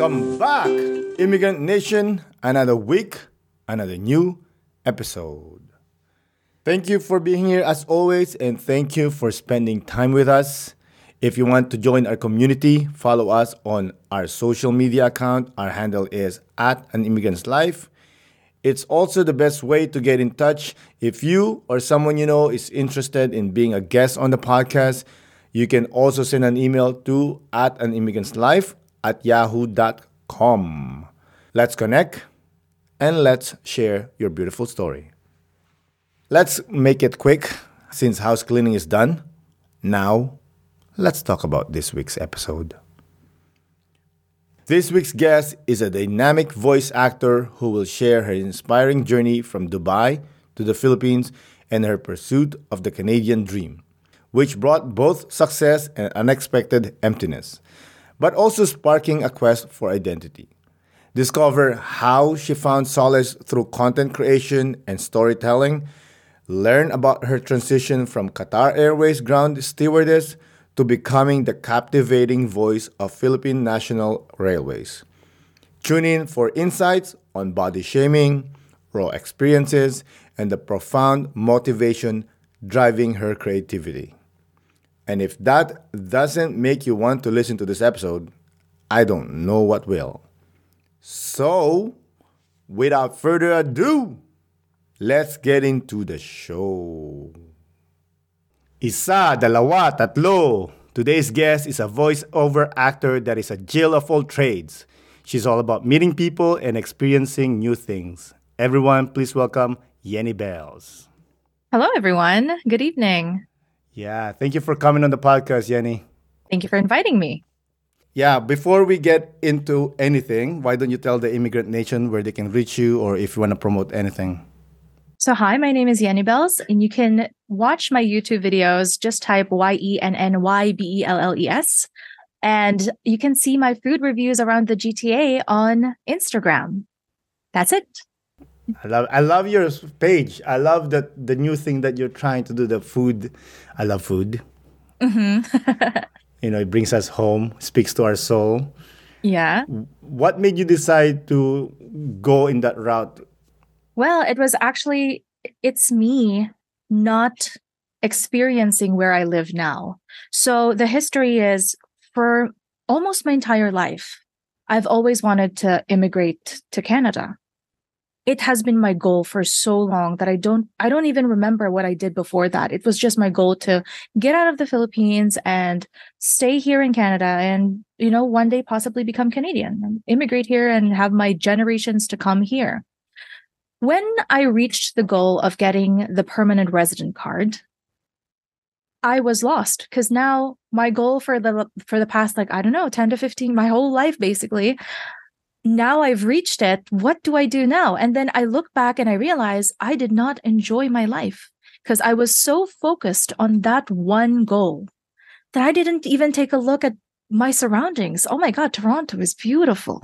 Welcome back, Immigrant Nation. Another week, another new episode. Thank you for being here as always, and thank you for spending time with us. If you want to join our community, follow us on our social media account. Our handle is at an immigrant's life. It's also the best way to get in touch. If you or someone you know is interested in being a guest on the podcast, you can also send an email to at an immigrant's life at yahoo.com. Let's connect and let's share your beautiful story. Let's make it quick since house cleaning is done. Now, let's talk about this week's episode. This week's guest is a dynamic voice actor who will share her inspiring journey from Dubai to the Philippines and her pursuit of the Canadian dream, which brought both success and unexpected emptiness, but also sparking a quest for identity. Discover how she found solace through content creation and storytelling. Learn about her transition from Qatar Airways ground stewardess to becoming the captivating voice of Philippine National Railways. Tune in for insights on body shaming, raw experiences, and the profound motivation driving her creativity. And if that doesn't make you want to listen to this episode, I don't know what will. So, without further ado, let's get into the show. Isa, dalawa, tatlo. Today's guest is a voiceover actor that is a jill of all trades. She's all about meeting people and experiencing new things. Everyone, please welcome Yennybelles. Hello, everyone. Good evening. Yeah, thank you for coming on the podcast, Yenny. Thank you for inviting me. Yeah, before we get into anything, why don't you tell the immigrant nation where they can reach you or if you want to promote anything? So, hi, my name is Yennybelles, and you can watch my YouTube videos. Just type Y E N N Y B E L L E S. And you can see my food reviews around the GTA on Instagram. That's it. I love I love your page. I love that the new thing that you're trying to do, the food. I love food. Mm-hmm. you know, it brings us home, speaks to our soul. yeah. What made you decide to go in that route? Well, it was actually, it's me not experiencing where I live now. So the history is for almost my entire life, I've always wanted to immigrate to Canada. It has been my goal for so long that I don't I don't even remember what I did before that. It was just my goal to get out of the Philippines and stay here in Canada and you know one day possibly become Canadian and immigrate here and have my generations to come here. When I reached the goal of getting the permanent resident card, I was lost because now my goal for the for the past like I don't know 10 to 15 my whole life basically now I've reached it what do I do now and then I look back and I realize I did not enjoy my life because I was so focused on that one goal that I didn't even take a look at my surroundings oh my god Toronto is beautiful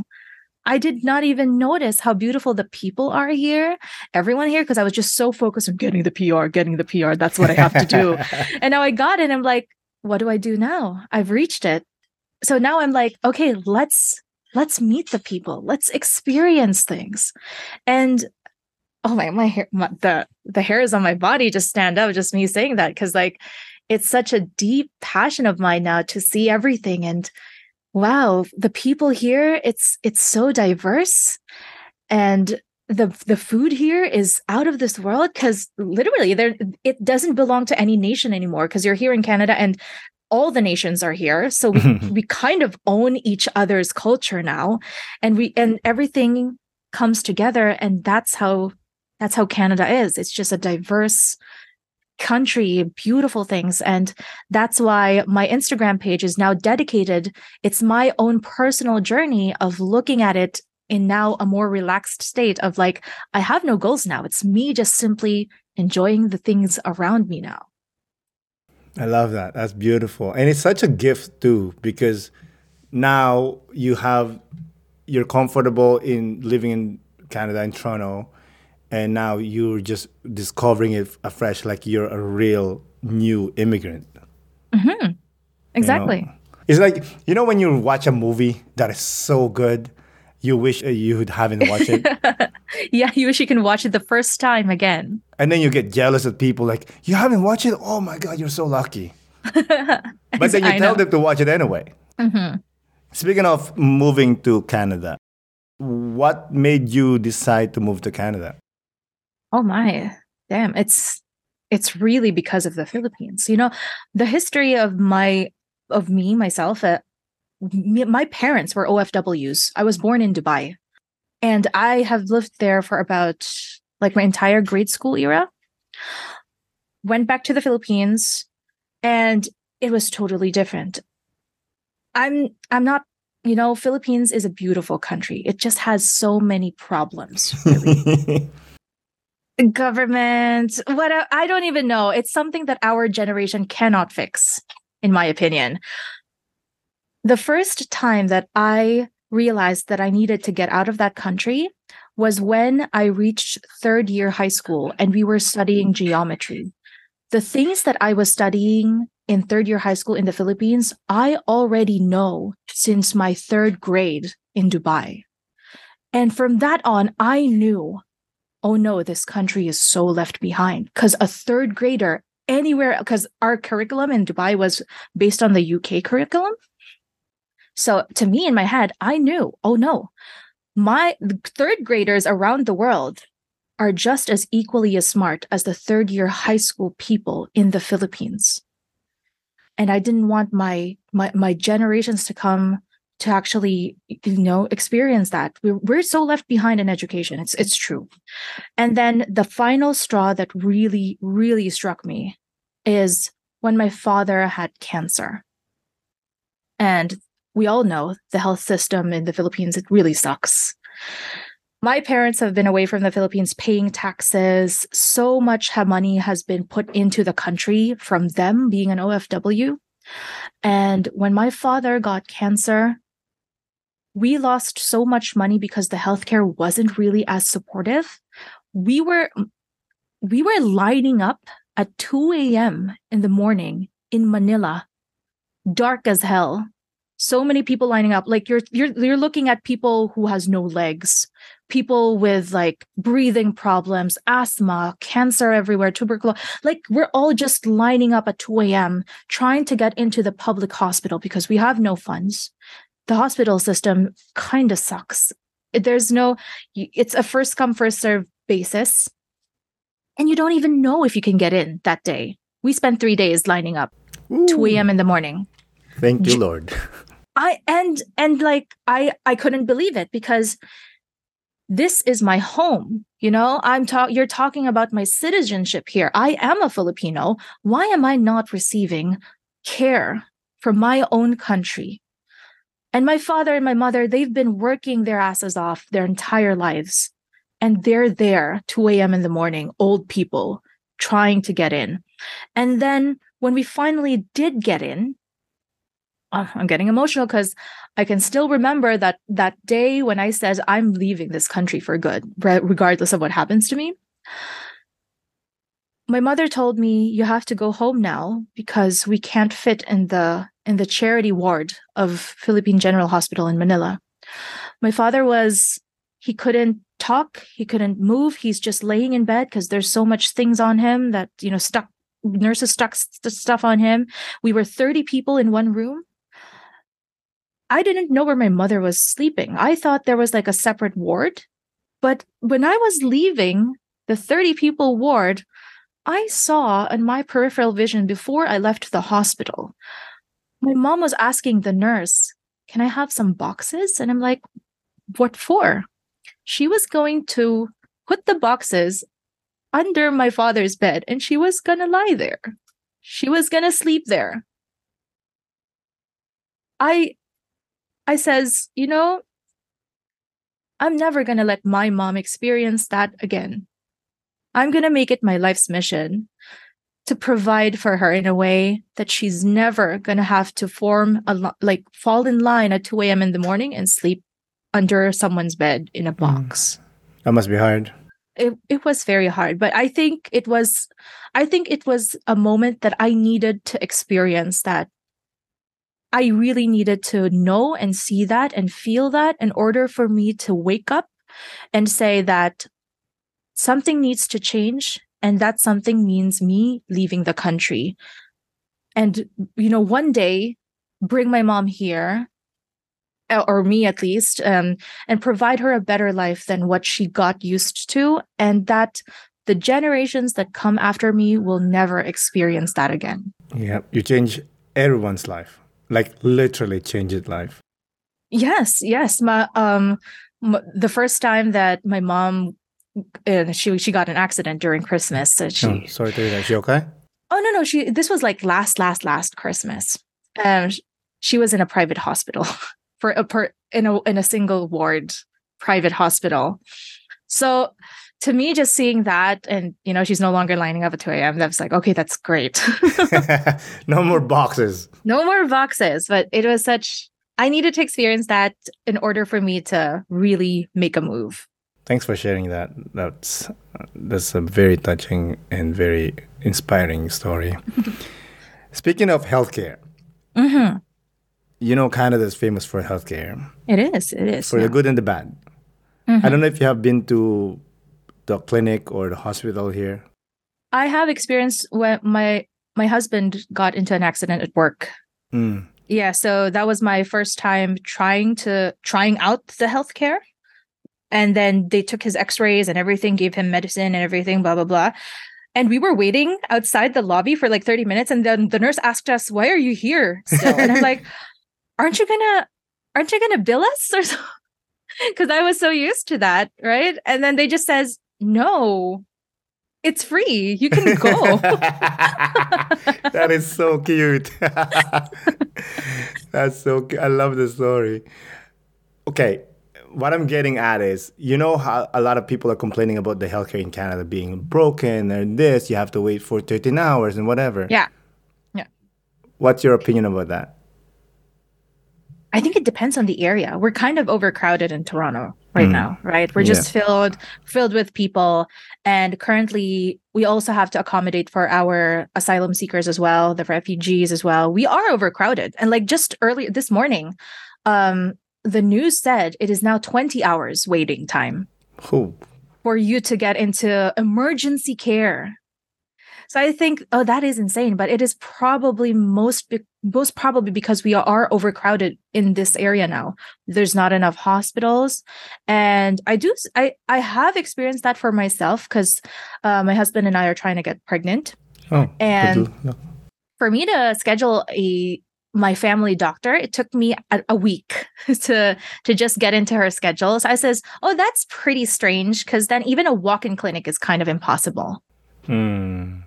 I did not even notice how beautiful the people are here, everyone here, because I was just so focused on getting the PR, getting the PR. That's what I have to do. and now I got it. I'm like, what do I do now? I've reached it. So now I'm like, okay, let's let's meet the people. Let's experience things. And oh my my hair my, the the hairs on my body just stand up just me saying that because like it's such a deep passion of mine now to see everything and wow the people here it's it's so diverse and the the food here is out of this world because literally there it doesn't belong to any nation anymore because you're here in canada and all the nations are here so we, we kind of own each other's culture now and we and everything comes together and that's how that's how canada is it's just a diverse country, beautiful things. And that's why my Instagram page is now dedicated. It's my own personal journey of looking at it in now a more relaxed state of like, I have no goals now. It's me just simply enjoying the things around me now. I love that. That's beautiful. And it's such a gift too, because now you have, you're comfortable in living in Canada, in Toronto and now you're just discovering it afresh like you're a real new immigrant mm-hmm. exactly you know? It's like, you know, when you watch a movie that is so good, you wish uh, you would haven't watched it. yeah, you wish you can watch it the first time again. And then you get jealous of people like, you haven't watched it? Oh my God, you're so lucky. but then you I tell know. them to watch it anyway. Mm-hmm. Speaking of moving to Canada, what made you decide to move to Canada? Oh my, damn! It's it's really because of the Philippines. You know, the history of my of me myself. Uh, me, my parents were OFWs. I was born in Dubai, and I have lived there for about like my entire grade school era. Went back to the Philippines, and it was totally different. I'm I'm not you know Philippines is a beautiful country. It just has so many problems. Really. Government, what I don't even know. It's something that our generation cannot fix, in my opinion. The first time that I realized that I needed to get out of that country was when I reached third year high school and we were studying geometry. The things that I was studying in third year high school in the Philippines, I already know since my third grade in Dubai. And from that on, I knew, oh no, this country is so left behind. Because a third grader anywhere, because our curriculum in Dubai was based on the UK curriculum. So to me in my head, I knew, oh no, my third graders around the world are just as equally as smart as the third year high school people in the Philippines. And i didn't want my my my generations to come to actually you know experience that. We're, we're so left behind in education. It's it's true. And then the final straw that really really struck me is when my father had cancer. And we all know the health system in the philippines it really sucks my parents have been away from the Philippines paying taxes. So much money has been put into the country from them being an OFW. And when my father got cancer, we lost so much money because the healthcare wasn't really as supportive. We were we were lining up at 2 a.m. in the morning in Manila, dark as hell, so many people lining up like you're you're you're looking at people who has no legs people with like breathing problems asthma cancer everywhere tuberculosis like we're all just lining up at 2 a.m trying to get into the public hospital because we have no funds. The hospital system kind of sucks. There's no it's a first come first serve basis. And you don't even know if you can get in that day. We spent three days lining up Ooh. 2 a.m in the morning. Thank you lord I and and like I I couldn't believe it because this is my home. You know, I'm talk you're talking about my citizenship here. I am a Filipino. Why am I not receiving care from my own country? And my father and my mother, they've been working their asses off their entire lives. And they're there 2 a.m. in the morning, old people trying to get in. And then when we finally did get in, oh, I'm getting emotional because I can still remember that that day when I said I'm leaving this country for good, regardless of what happens to me. My mother told me you have to go home now because we can't fit in the in the charity ward of Philippine General Hospital in Manila. My father was he couldn't talk, he couldn't move, he's just laying in bed because there's so much things on him that you know stuck nurses stuck st- stuff on him. We were 30 people in one room I didn't know where my mother was sleeping. I thought there was like a separate ward. But when I was leaving the 30 people ward, I saw in my peripheral vision before I left the hospital, my mom was asking the nurse, Can I have some boxes? And I'm like, What for? She was going to put the boxes under my father's bed and she was going to lie there. She was going to sleep there. I I says, you know, I'm never going to let my mom experience that again. I'm going to make it my life's mission to provide for her in a way that she's never going to have to form a like fall in line at 2 a.m. in the morning and sleep under someone's bed in a box. Mm. That must be hard. It, it was very hard, but I think it was I think it was a moment that I needed to experience that I really needed to know and see that and feel that in order for me to wake up and say that something needs to change and that something means me leaving the country. And, you know, one day bring my mom here uh, or me at least um, and provide her a better life than what she got used to and that the generations that come after me will never experience that again. Yeah you change everyone's life like literally changed life. Yes yes. My um m- the first time that my mom uh, she she got an accident during christmas so she oh, sorry to hear that. She okay? Oh no no. She this was like last last last christmas. Um she was in a private hospital for a per in a in a single ward private hospital. So to me just seeing that and you know she's no longer lining up at 2 a.m that's like okay that's great. No more boxes. No more boxes but it was such i needed to experience that in order for me to really make a move. Thanks for sharing that. That's that's a very touching and very inspiring story. Speaking of healthcare mm-hmm. you know canada is famous for healthcare. It is it is for yeah. the good and the bad. Mhm. i don't know if you have been to the clinic or the hospital here? I have experienced when my my husband got into an accident at work. Mm. yeah so that was my first time trying to trying out the healthcare. And then they took his x-rays and everything gave him medicine and everything blah blah blah. And we were waiting outside the lobby for like 30 minutes and then the nurse asked us why are you here still? And i'm like aren't you gonna aren't you gonna bill us or so? Because i was so used to that right? And then they just says no it's free you can go that is so cute. That's so. cu- I love the story. Okay, what I'm getting at is, you know how a lot of people are complaining about the healthcare in Canada being broken and this. You have to wait for 13 hours and whatever. yeah Yeah. What's your opinion about that? I think it depends on the area. We're kind of overcrowded in Toronto right Mm. now, right? We're just filled filled with people and currently we also have to accommodate for our asylum seekers as well, the refugees as well. We are overcrowded. And like just early this morning, um the news said it is now 20 hours waiting time Oh, for you to get into emergency care. So I think, oh, that is insane. But it is probably most be- most probably because we are overcrowded in this area now. There's not enough hospitals, and I do I I have experienced that for myself because uh, my husband and I are trying to get pregnant. oh, And- l- For me to schedule a my family doctor, it took me a, a week to to just get into her schedule. So I says, oh, that's pretty strange because then even a walk-in clinic is kind of impossible. Hmm.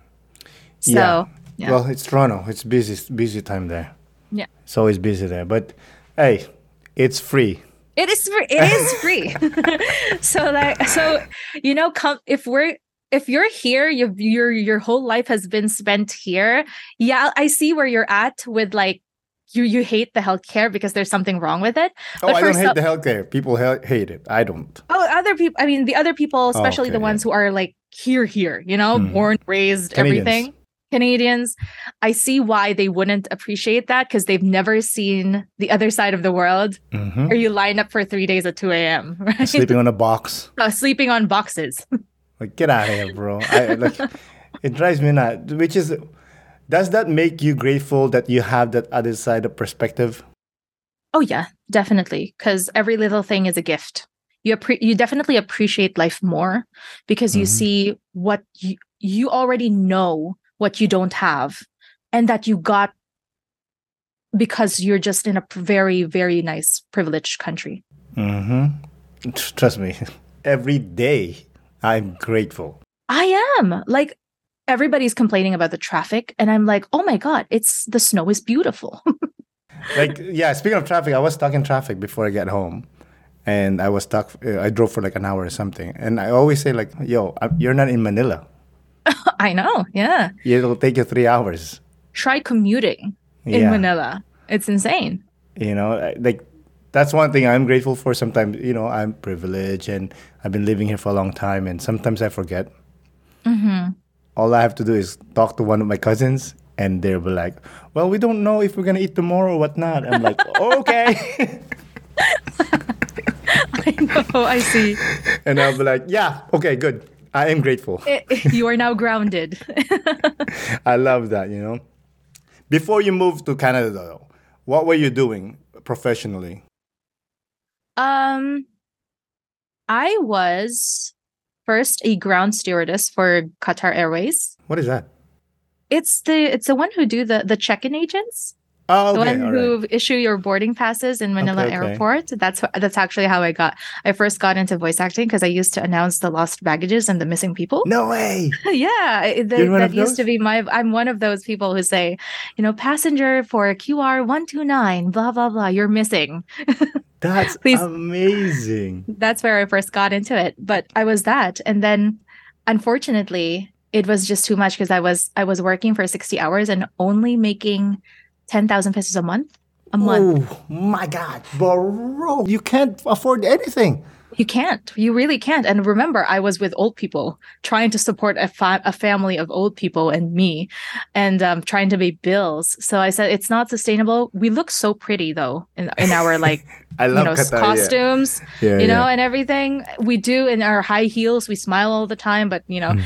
So Yeah. Yeah. Well, it's Toronto. It's busy, busy time there. Yeah. So it's always busy there. But hey, it's free. It is free. It is free. so like so you know come if we're if you're here you your your whole life has been spent here. Yeah, I see where you're at with like you you hate the healthcare because there's something wrong with it. Oh, But I don't hate the healthcare. People he- hate it. I don't. Oh, other people I mean the other people especially okay, the ones who are like here here, you know, Hmm. born, raised, Canadians. everything. Canadians, I see why they wouldn't appreciate that because they've never seen the other side of the world hmm where you line up for three days at 2 a.m. Right? Sleeping on a box. Uh, sleeping on boxes. Like, get out of here, bro. I like. it drives me nuts. Which is, does that make you grateful that you have that other side of perspective? Oh yeah, definitely. Because every little thing is a gift. You appre- you definitely appreciate life more because you Mhm. see what you you already know what you don't have, and that you got because you're just in a very very nice privileged country. Mm-hmm. Trust me. Every day, I'm grateful. I am like everybody's complaining about the traffic, and I'm like, oh my god, it's the snow is beautiful. like yeah speaking of traffic i was stuck in traffic before i get home and i was stuck uh, i drove for like an hour or something and i always say like yo you're not in manila I know, yeah. it'll take you three hours Try commuting in yeah Manila. It's insane. you know like that's one thing i'm grateful for sometimes you know i'm privileged and i've been living here for a long time and sometimes i forget hmm all i have to do is talk to one of my cousins and they'll be like, "Well, we don't know if we're gonna eat tomorrow or whatnot." I'm like, "Okay." I know. I see. and I'll be like, "Yeah, okay, good. I am grateful. you are now grounded." I love that. You know. Before you moved to Canada, though, what were you doing professionally? Um, I was first a ground stewardess for Qatar Airways. What is that? It's the it's the one who do the the check-in agents. Oh, the one who right. issue your boarding passes in Manila Okay, okay. Airport. That's that's actually how I got. I first got into voice acting because I used to announce the lost baggages and the missing people. No way. yeah, I- that, You're one that of used to be my. I'm one of those people who say, you know, passenger for QR one two nine, blah blah blah. You're missing. That's Please. amazing. that's where I first got into it. But I was that, and then unfortunately, it was just too much because I was I was working for sixty hours and only making ten thousand pesos a month. A month. Oh my God, bro! You can't afford anything. You can't. You really can't. And remember, I was with old people trying to support a, fa- a family of old people and me, and um, trying to pay bills. So I said it's not sustainable. We look so pretty though in in our like I you know Qatar. yeah. costumes. Yeah, you know, yeah. and everything we do in our high heels, we smile all the time, but you know, Mm.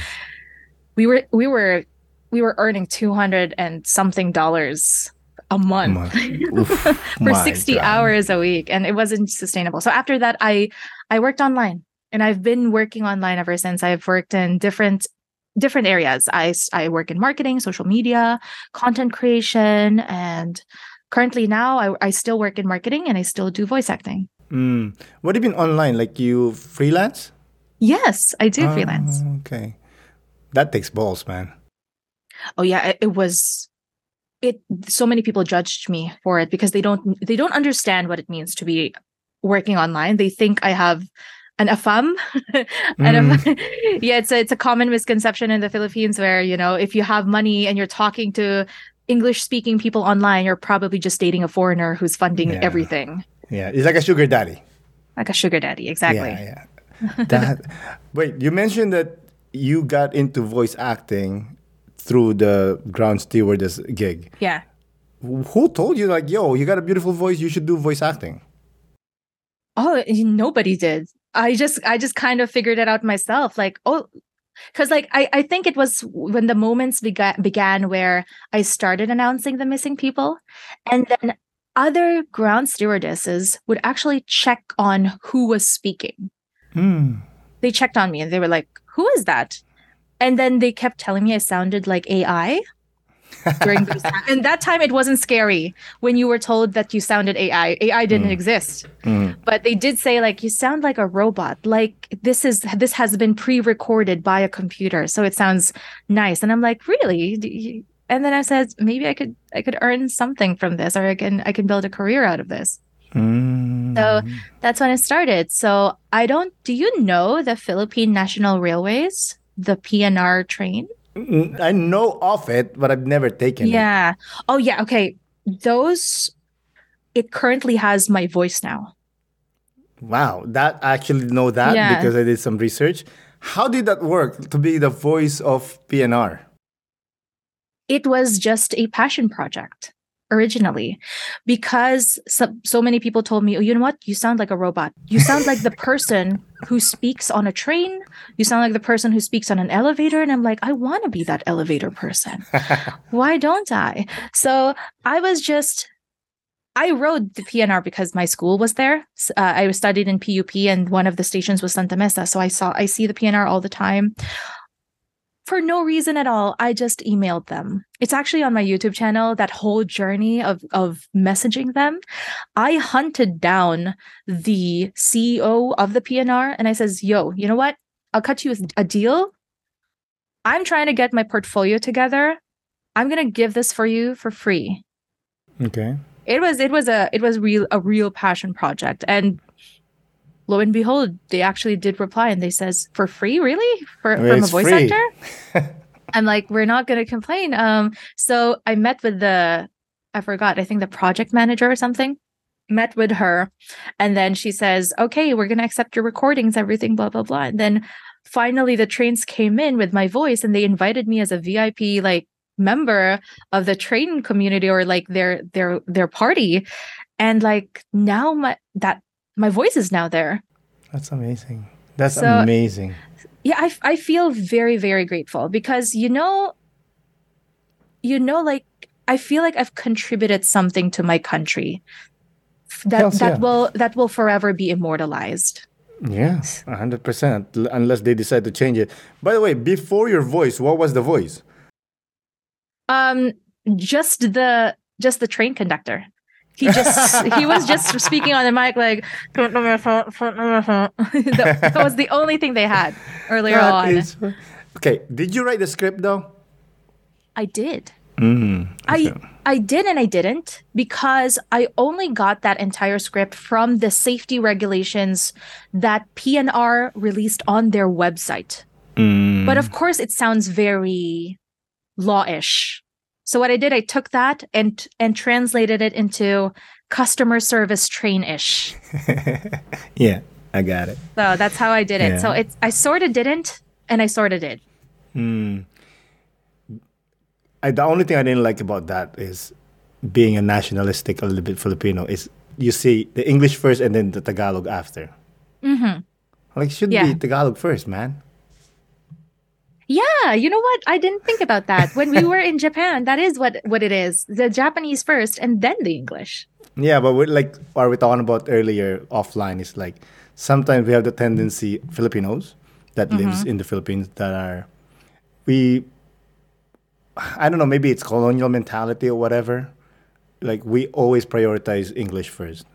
we were we were we were earning 200 and something dollars a month month. Oof, for 60 God. hours a week and it wasn't sustainable. So after that I I worked online and I've been working online ever since. I've worked in different different areas. i i work in marketing, social media, content creation and currently now I, I still work in marketing and I still do voice acting. Mm. What have you been online? Like you freelance? Yes, I do freelance. Oh, okay, that takes balls, man. oh yeah it, it was it so many people judged me for it because they don't they don't understand what it means to be working online they think i have an afam Mm. yeah it's a, it's a common misconception in the philippines where you know if you have money and you're talking to english speaking people online you're probably just dating a foreigner who's funding Yeah. everything Yeah, it's like a sugar daddy. like a sugar daddy exactly Yeah, yeah. That. wait, you mentioned that you got into voice acting through the ground stewardess gig. yeah Who told you like, yo, you got a beautiful voice, you should do voice acting? oh nobody did i just i just kind of figured it out myself like oh because like I, I think it was when the moments began began where i started announcing the missing people and then other ground stewardesses would actually check on who was speaking Hmm. they checked on me and they were like who is that and then they kept telling me i sounded like ai during those and that time it wasn't scary when you were told that you sounded ai ai didn't exist. Mm. but they did say like you sound like a robot. Like this is this has been pre-recorded by a computer so it sounds nice. And i'm like really? And then i said maybe i could i could earn something from this or i can i can build a career out of this. Mm. so that's when it started. So i don't do you know the philippine national railways the pnr train Mm, I know of it, but I've never taken it. yeah oh yeah okay those it currently has my voice now Wow, that I actually know that Yeah. because I did some research. How did that work to be the voice of PNR? it was just a passion project originally. Because so, so many people told me oh you know what? You sound like a robot. You sound like the person who speaks on a train. You sound like the person who speaks on an elevator. And i'm like i want to be that elevator person. Why don't i? So i was just i rode the pnr because my school was there. Uh, i studied in pup and one of the stations was santa mesa. So i saw i see the pnr all the time for no reason at all i just emailed them. It's actually on my youtube channel that whole journey of of messaging them. I hunted down the ceo of the pnr and i says yo you know what? I'll cut you a deal. I'm trying to get my portfolio together. I'm going to give this for you for free. Okay. it was it was a it was real a real passion project. And lo and behold they actually did reply and they says for free really? For from a voice free. actor? I'm like we're not going to complain. Um so i met with the i forgot i think the project manager or something. Met with her and then she says okay we're going to accept your recordings everything blah blah blah. And then finally the trains came in with my voice and they invited me as a vip like member of the train community or like their their their party. And like now my that my voice is now there That's amazing. That's So- amazing. yeah I, I feel very very grateful because you know you know like i feel like i've contributed something to my country that Hells that yeah. will that will forever be immortalized Yeah, hundred percent. Unless they decide to change it. By the way, before your voice, what was the voice? um just the just the train conductor he just he was just speaking on the mic like that, that was the only thing they had earlier That on is- Okay, did you write the script though? i did Mm, I I did and I didn't because I only got that entire script from the safety regulations that PNR released on their website. Mm. But of course it sounds very law-ish. So what I did I took that and and translated it into customer service train-ish. yeah, I got it. So that's how I did it. So it's I sort of didn't and I sort of did. Mm. I, the only thing I didn't like about that is being a nationalistic, a little bit Filipino. Is you see the English first and then the Tagalog after. Mhm. Like should Yeah. be Tagalog first, man. Yeah, you know what? I didn't think about that. When we were in Japan, that is what what it is. The Japanese first and then the English. Yeah, but we're like what we talking about earlier offline is like sometimes we have the tendency Filipinos that mm-hmm. lives in the Philippines that are we I don't know, maybe it's colonial mentality or whatever. Like we always prioritize English first.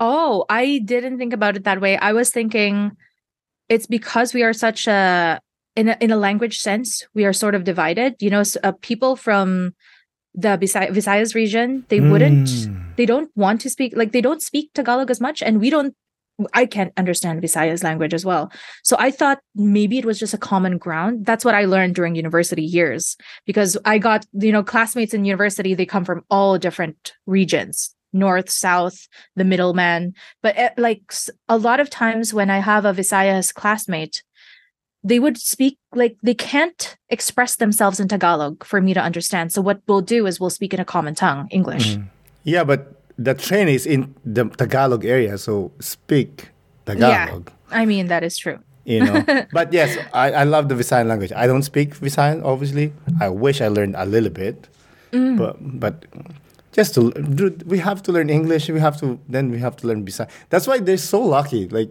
Oh, I didn't think about it that way. I was thinking it's because we are such a in a, in a language sense, we are sort of divided. You know, s- uh, people from the Visay- Visayas region, they wouldn't Mm. they don't want to speak like they don't speak Tagalog as much and we don't I can't understand Visayas language as well. So I thought maybe it was just a common ground. That's what I learned during university years because I got, you know, classmates in university, they come from all different regions, north, south, the middleman. But eh, like a lot of times when I have a Visayas classmate, they would speak like they can't express themselves in Tagalog for me to understand. So what we'll do is we'll speak in a common tongue, English. Yeah, but the train is in the Tagalog area, so speak Tagalog. Yeah, I mean, that is true. You know, but yes, I, I love the Visayan language. I don't speak Visayan, obviously. I wish I learned a little bit, Mm. but but just to dude, we have to learn English. We have to then we have to learn Visayan. That's why they're so lucky, like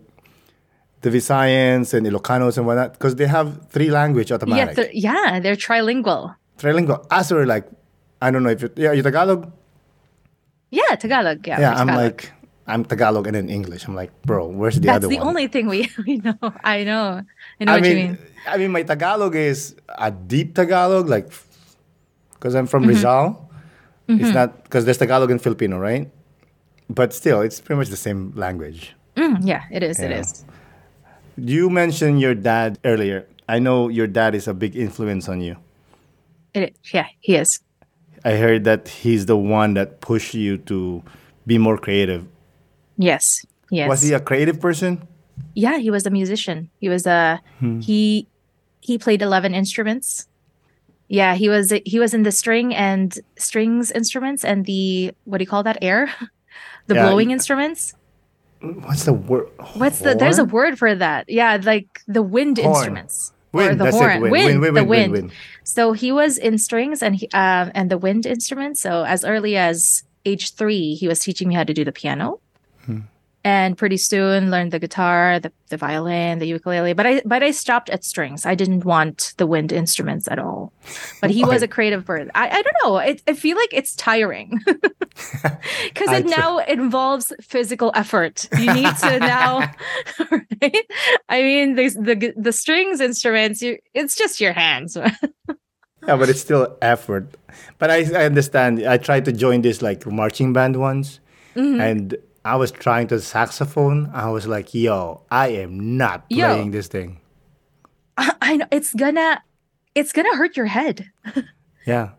the Visayans and Ilocanos and whatnot, because they have three language Yeah, th- yeah, they're trilingual. Trilingual. Us are like, I don't know if it, yeah, you Tagalog. Yeah, Tagalog. Yeah, Yeah, I'm Tagalog. like I'm Tagalog and then English. I'm like, bro, where's the that's other the one? That's the only thing we, we know. I know. I know I what mean, you mean. I mean, my Tagalog is a deep Tagalog, like, because I'm from Mm-hmm. Rizal. It's not because there's Tagalog and Filipino, right? But still, it's pretty much the same language. Mm, yeah, it is. It is. You mentioned your dad earlier. I know your dad is a big influence on you. It is. Yeah, he is. I heard that he's the one that pushed you to be more creative. Yes. Yes. Was he a creative person? yeah, he was a musician. He was a Hmm. he he played 11 instruments. Yeah, he was he was in the string and strings instruments and the what do you call that air? The Yeah, blowing y- instruments. What's the word? What's the there's a word for that. Yeah, like the wind Horn. instruments. or the that's horn. it. Wind, Wind, wind, wind, the wind, wind. wind. So he was in strings and he um and the wind instruments. So as early as age three, he was teaching me how to do the piano. And pretty soon learned the guitar, the, the violin, the ukulele. But I but I stopped at strings. I didn't want the wind instruments at all. But he was a creative person. I, I don't know. It, I feel like it's tiring. Because it now involves physical effort. You need to now, right? I mean, the the the strings instruments. You, it's just your hands. Yeah, but it's still effort. But I, I understand. I tried to join this like marching band once, Mm-hmm. and I was trying to saxophone. I was like, "Yo, I am not Yo. playing this thing." I, I know it's gonna, it's gonna hurt your head. Yeah,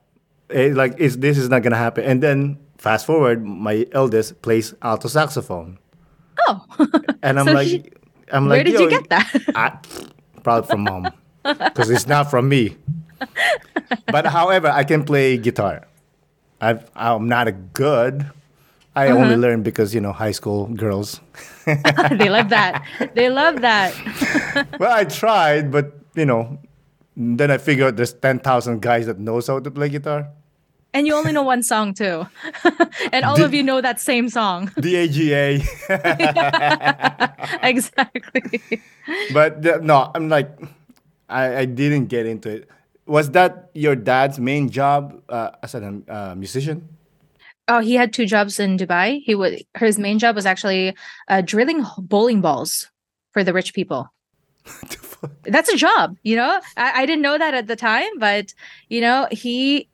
it, like it's, this is not gonna happen. And then fast forward, my eldest plays alto saxophone, Oh, and I'm So like, he- I'm where like, did "Yo, you get that? I, probably from mom, because it's not from me. but however, I can play guitar. I've, I'm not a good. I only learned because you know high school girls. they love that. They love that. well, I tried, but you know, then I figured there's ten thousand guys that knows how to play guitar. And you only know one song too. and all Did- of you know that same song. The AGA. exactly. but uh, no, I'm like, I, I didn't get into it. Was that your dad's main job uh, as a uh, musician? Oh, he had two jobs in Dubai. He was his main job was actually uh, drilling bowling balls for the rich people. That's a job, you know. I, I didn't know that at the time, but you know, he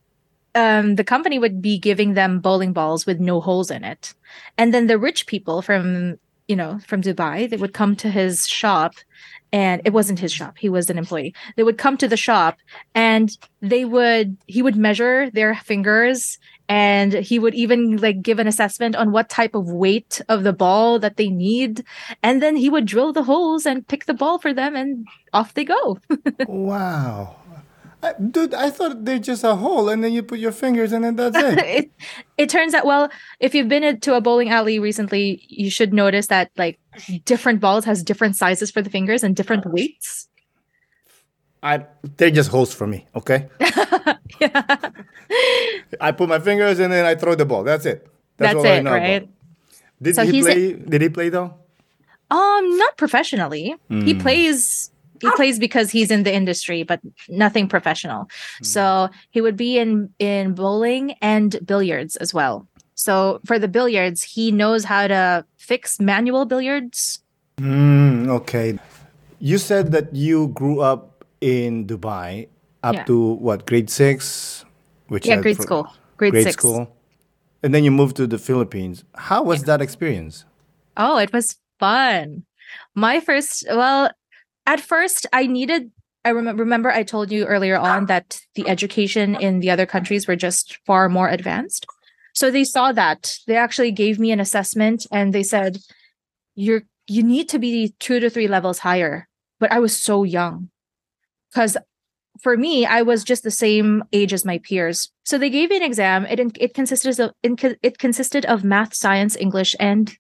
um the company would be giving them bowling balls with no holes in it. And then the rich people from you know, from Dubai, they would come to his shop and it wasn't his shop. He was an employee. They would come to the shop and they would he would measure their fingers and he would even like give an assessment on what type of weight of the ball that they need and then he would drill the holes and pick the ball for them and off they go wow. I, dude, I thought they're just a hole and then you put your fingers and then that's it. it it turns out well if you've been to a bowling alley recently you should notice that like different balls has different sizes for the fingers and different weights I, they're just holes for me, okay? yeah I put my fingers and then I throw the ball. That's it. that's, all I it know right about. Did So he he's a- play? did he play though? um not professionally he plays he plays because he's in the industry but nothing professional so he would be in in bowling and billiards as well so for the billiards he knows how to fix manual billiards Mm, okay. You said that you grew up in Dubai up Yeah. to what grade six, which yeah grade for- school grade, grade six school, and then you moved to the Philippines. How was that experience? Oh, it was fun. My first, well, at first I needed I remember remember I told you earlier on that the education in the other countries were just far more advanced. So they saw that. They actually gave me an assessment and they said you're you need to be 2 to 3 levels higher. But I was so young. Cuz for me, I was just the same age as my peers. So they gave me an exam. It it consisted of it consisted of math, science, English, and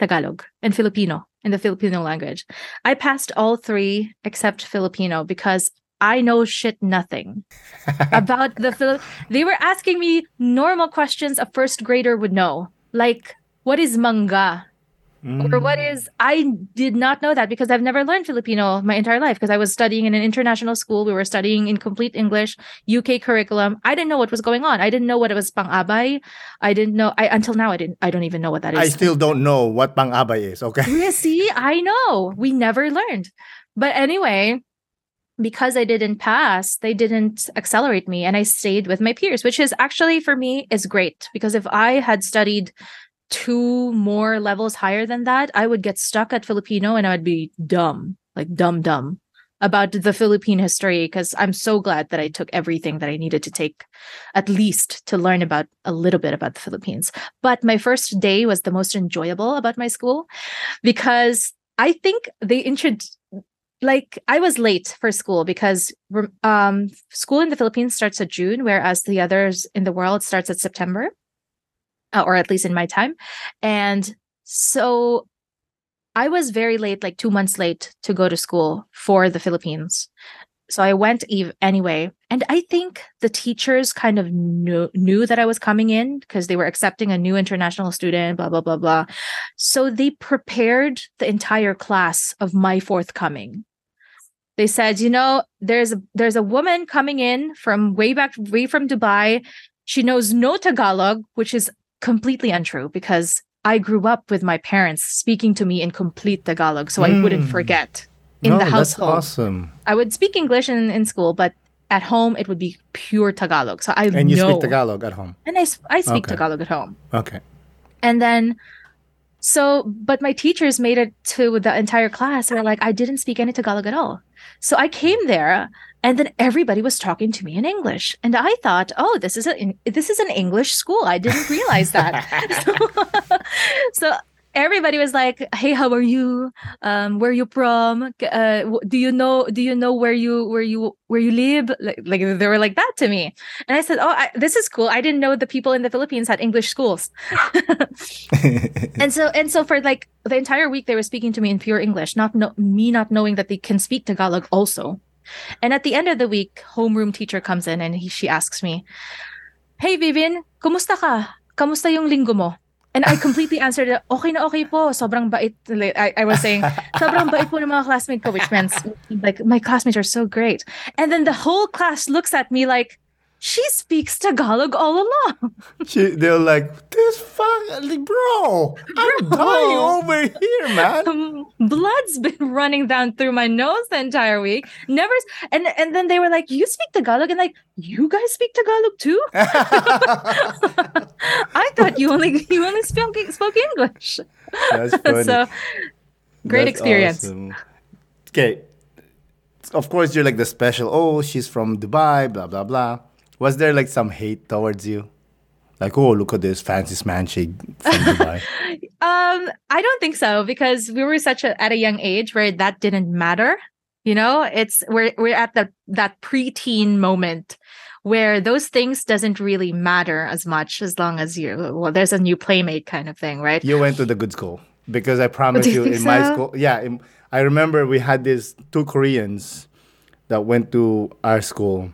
Tagalog and Filipino in the Filipino language. I passed all three except Filipino because I know shit nothing about the Phil. They were asking me normal questions a first grader would know, like what is manga or what mm. is. I did not know that because I've never learned Filipino my entire life because I was studying in an international school. We were studying in complete English, UK curriculum. I didn't know what was going on. I didn't know what it was pang-abay. I didn't know. I until now I didn't. I don't even know what that is. I still don't know what pang abay is. Okay. Yeah, see, I know. We never learned. But anyway, because I didn't pass, they didn't accelerate me and I stayed with my peers, which is actually for me is great because if I had studied two more levels higher than that, I would get stuck at Filipino and I would be dumb, like dumb dumb about the Philippine history because I'm so glad that I took everything that I needed to take at least to learn about a little bit about the Philippines. But my first day was the most enjoyable about my school because I think they introduced like I was late for school because um school in the Philippines starts at June whereas the others in the world starts at September Uh, or at least in my time. And so I was very late like 2 months late to go to school for the Philippines. So I went anyway. And I think the teachers kind of knew knew that I was coming in because they were accepting a new international student blah blah blah blah. So they prepared the entire class of my forthcoming. They said you know there's a there's a woman coming in from way back way from dubai. She knows no tagalog which is completely untrue because i grew up with my parents speaking to me in complete tagalog so i wouldn't Mm. forget in no, the that's household awesome. i would speak english in, in school but at home it would be pure tagalog so i And you know speak Tagalog at home. and i, I speak Okay. tagalog at home Okay. and then, so, but my teachers made it to the entire class. They're like, I didn't speak any Tagalog at all. So I came there, and then everybody was talking to me in English, and I thought, oh, this is a this is an English school. I didn't realize that. so, so everybody was like, "Hey, how are you? Um, where you from? Uh, do you know? Do you know where you where you where you live?" Like, like they were like that to me, and I said, "Oh, I, this is cool. I didn't know the people in the Philippines had English schools." and so and so for like the entire week, they were speaking to me in pure English, not no, me not knowing that they can speak Tagalog also. And at the end of the week, homeroom teacher comes in and he, she asks me, "Hey, Vivian, kumusta ka? Kamusta yung linggo mo?" And I completely answered, okay na okay po. Sobrang bait. I, I was saying, sobrang bait po ng mga classmates ko, which means like my classmates are so great. And then the whole class looks at me like, she speaks Tagalog all along. She, they're like, this fuck, bro, I'm Bro. dying over here, man. Um, blood's been running down through my nose the entire week. Never, and and then they were like, "You speak Tagalog," and like, "You guys speak Tagalog too?" I thought you only you only spoke spoke English. That's funny. so great That's experience. awesome. Okay. Of course, you're like the special. Oh, she's from Dubai. Blah blah blah. Was there like some hate towards you? Like, oh, look at this fancy manshake from Dubai. Um, I don't think so because we were such a at a young age where that didn't matter. You know, it's we're we're at the that preteen moment where those things doesn't really matter as much as long as you well, there's a new playmate kind of thing, right? you went to the good school because I promise you you, in my school. Yeah, in, I remember we had these two Koreans that went to our school,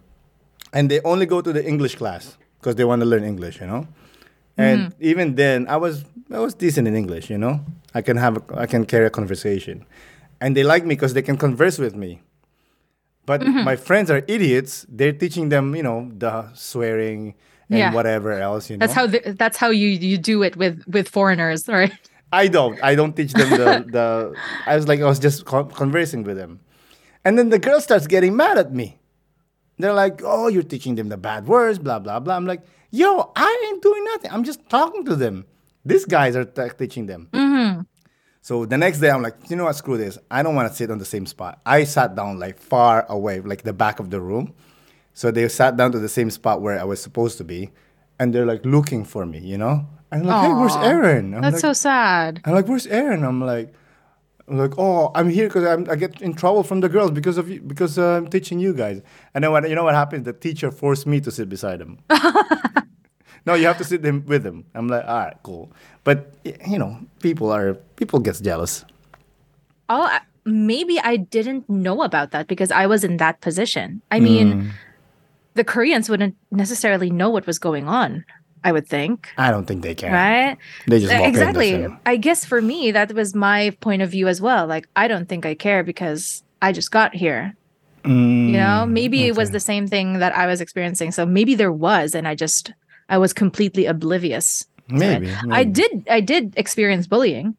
and they only go to the English class because they want to learn English, you know. And Mm-hmm. even then, I was I was decent in English, you know. I can have a, I can carry a conversation, and they like me because they can converse with me. But Mm-hmm. my friends are idiots. They're teaching them, you know, the swearing and Yeah. whatever else, you know. That's how the, that's how you you do it with with foreigners, right? I don't. I don't teach them the the. I was like, I was just conversing with them, and then the girl starts getting mad at me. They're like, "Oh, you're teaching them the bad words, blah blah blah." I'm like, "Yo, I ain't doing nothing. I'm just talking to them. These guys are t- teaching them." Mm-hmm. So the next day, I'm like, you know what? Screw this. I don't want to sit on the same spot. I sat down like far away, like the back of the room. So they sat down to the same spot where I was supposed to be, and they're like looking for me, you know. I'm like, hey, where's Aaron? I'm That's like, so sad. I'm like, where's Aaron? I'm like, I'm like, oh, I'm here because I get in trouble from the girls because of you, because uh, I'm teaching you guys. And then what you know what happens? The teacher forced me to sit beside him. no, you have to sit him with him. I'm like, all right, cool. But you know, people are people gets jealous. Oh, maybe I didn't know about that because I was in that position. I mean, the Koreans wouldn't necessarily know what was going on. I would think, I don't think they can. right? They just walk exactly. I guess for me, that was my point of view as well. Like, I don't think I care because I just got here. Mm, You know, maybe it was the same thing that I was experiencing. So maybe there was, and I just I was completely oblivious. it. maybe, I did I did experience bullying.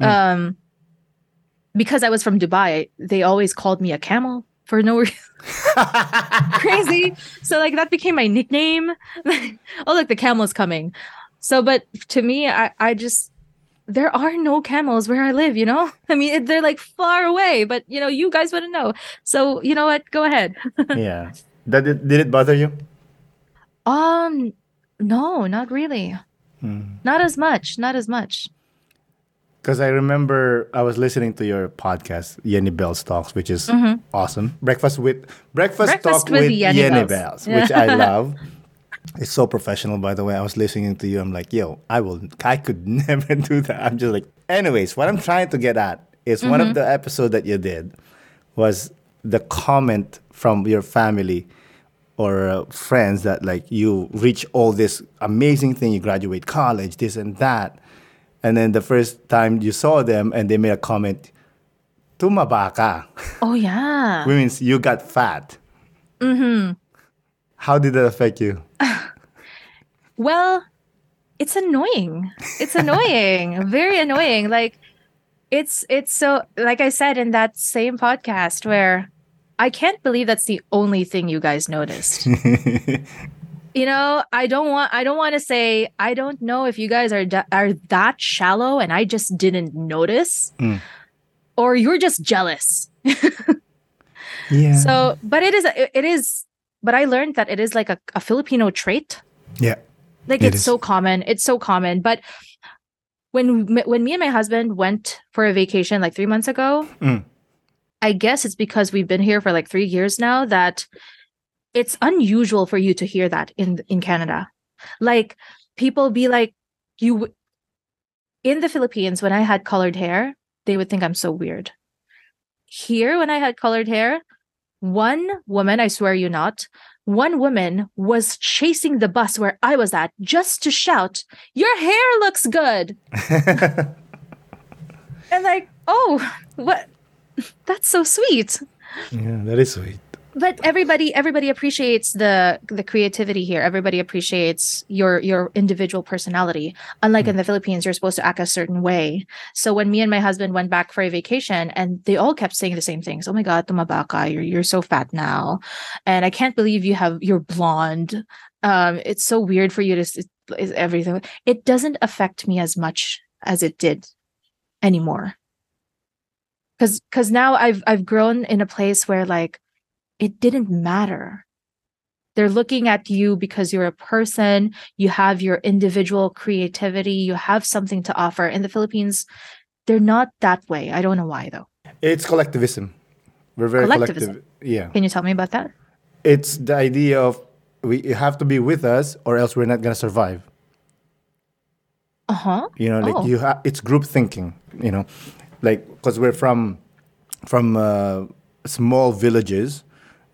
Um because I was from Dubai, they always called me a camel for no reason. Crazy. So like that became my nickname. oh look, the camel is coming. So but to me, I, I just there are no camels where I live, you know? I mean, they're like far away, but you know, you guys wouldn't know. So, you know what? Go ahead. yeah. That did, did it bother you? um no, not really. Not as much. Not as much. Because I remember I was listening to your podcast, Yennybelles Talks, which is awesome. Breakfast with Breakfast, Mm-hmm. Breakfast Talk with with, Yenny Yenny, Bells. Bells, which I love. It's so professional, by the way. I was listening to you. I'm like, yo, I will. I could never do that. I'm just like. Anyways, what I'm trying to get at is one Mm-hmm. of the episode that you did was the comment from your family or uh, friends that like you reach all this amazing thing you graduate college this and that and then the first time you saw them and they made a comment tumaba ka Oh yeah. which means you got fat mm-hmm. how did that affect you Well, it's annoying. It's annoying. Very annoying. Like it's it's so like I said in that same podcast where I can't believe that's the only thing you guys noticed. You know, I don't want I don't want to say I don't know if you guys are da- are that shallow and I just didn't notice or you're just jealous. yeah So, but it is it it is but I learned that it is like a, a Filipino trait yeah like It it's is. so common it's so common but when when me and my husband went for a vacation like three months ago, Mm. I guess it's because we've been here for like three years now that it's unusual for you to hear that in in Canada. Like people be like, you w- in the Philippines when I had colored hair, they would think I'm so weird. Here, when I had colored hair, one woman, I swear you not, one woman was chasing the bus where I was at just to shout, Your hair looks good. And like, oh, what? That's so sweet. yeah, that is sweet. But everybody, everybody appreciates the the creativity here. Everybody appreciates your your individual personality. Unlike in the Philippines, you're supposed to act a certain way. So when me and my husband went back for a vacation, and they all kept saying the same things. Oh my God, tumaba ka. You're you're so fat now, and I can't believe you have you're blonde. Um, it's so weird for you to is everything. It doesn't affect me as much as it did anymore because because now i've i've grown in a place where like it didn't matter they're looking at you because you're a person you have your individual creativity you have something to offer in the philippines they're not that way i don't know why though It's collectivism. We're very Collectivism. collective. Yeah. can you tell me about that It's the idea of we you have to be with us or else we're not gonna survive. uh-huh You know, like Oh. you have it's group thinking. You know, like because we're from from uh, small villages,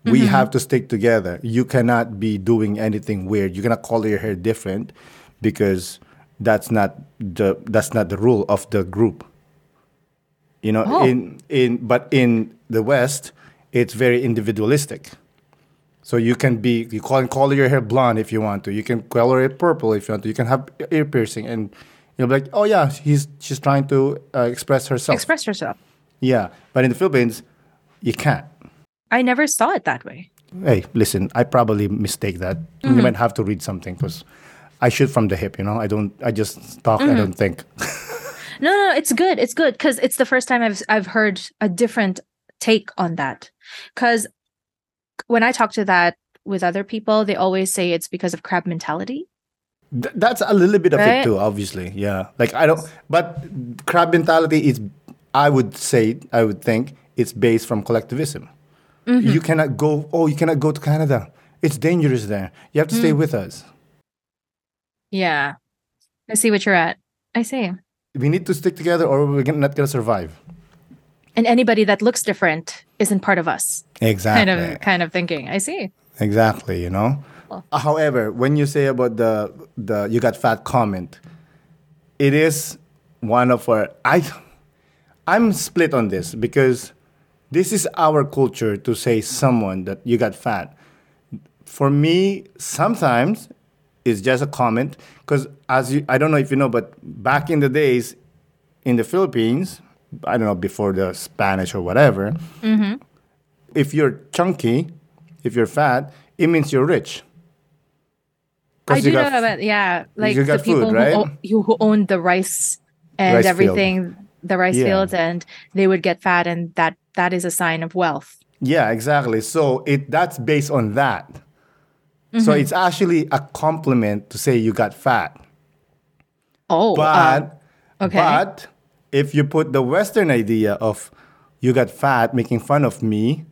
we Mm-hmm. have to stick together. You cannot be doing anything weird. You cannot color your hair different because that's not the that's not the rule of the group. You know, Oh. in in but in the West, it's very individualistic. So you can be you can color your hair blonde if you want to. You can color it purple if you want to. You can have ear piercing, and you'll be like, oh yeah, he's she's trying to uh, express herself. express yourself yeah, but in the Philippines, you can't. I never saw it that way Hey, listen, I probably mistake that. You mm-hmm. might have to read something because I shoot from the hip. You know, I don't. I just talk. I don't mm-hmm. think. no no, no it's good it's good because it's the first time i've i've heard a different take on that because when i talk to that with other people they always say it's because of crab mentality Th- that's a little bit of Right. it too, obviously. Yeah, like I don't. But crab mentality is, I would say, I would think it's based from collectivism. Mm-hmm. You cannot go. Oh, you cannot go to Canada. It's dangerous there. You have to stay mm. with us. Yeah. I see what you're at. I see. We need to stick together, or we're not gonna survive. And anybody that looks different isn't part of us. Exactly. Kind of kind of thinking. I see. Exactly, you know. However, when you say about the the you got fat comment, it is one of our I I'm split on this because this is our culture to say someone that you got fat. For me, sometimes it's just a comment because as you I don't know if you know, but back in the days in the Philippines, I don't know before the Spanish or whatever, mm-hmm. if you're chunky, if you're fat, it means you're rich. I you do know about yeah, like you the got food, people right? who, o- you who owned the rice and Rice field. The rice Yeah. fields, and they would get fat, and that that is a sign of wealth. Yeah, exactly. So it that's based on that. So Mm-hmm. it's actually a compliment to say you got fat. Oh, But uh, okay. but if you put the Western idea of you got fat, making fun of me,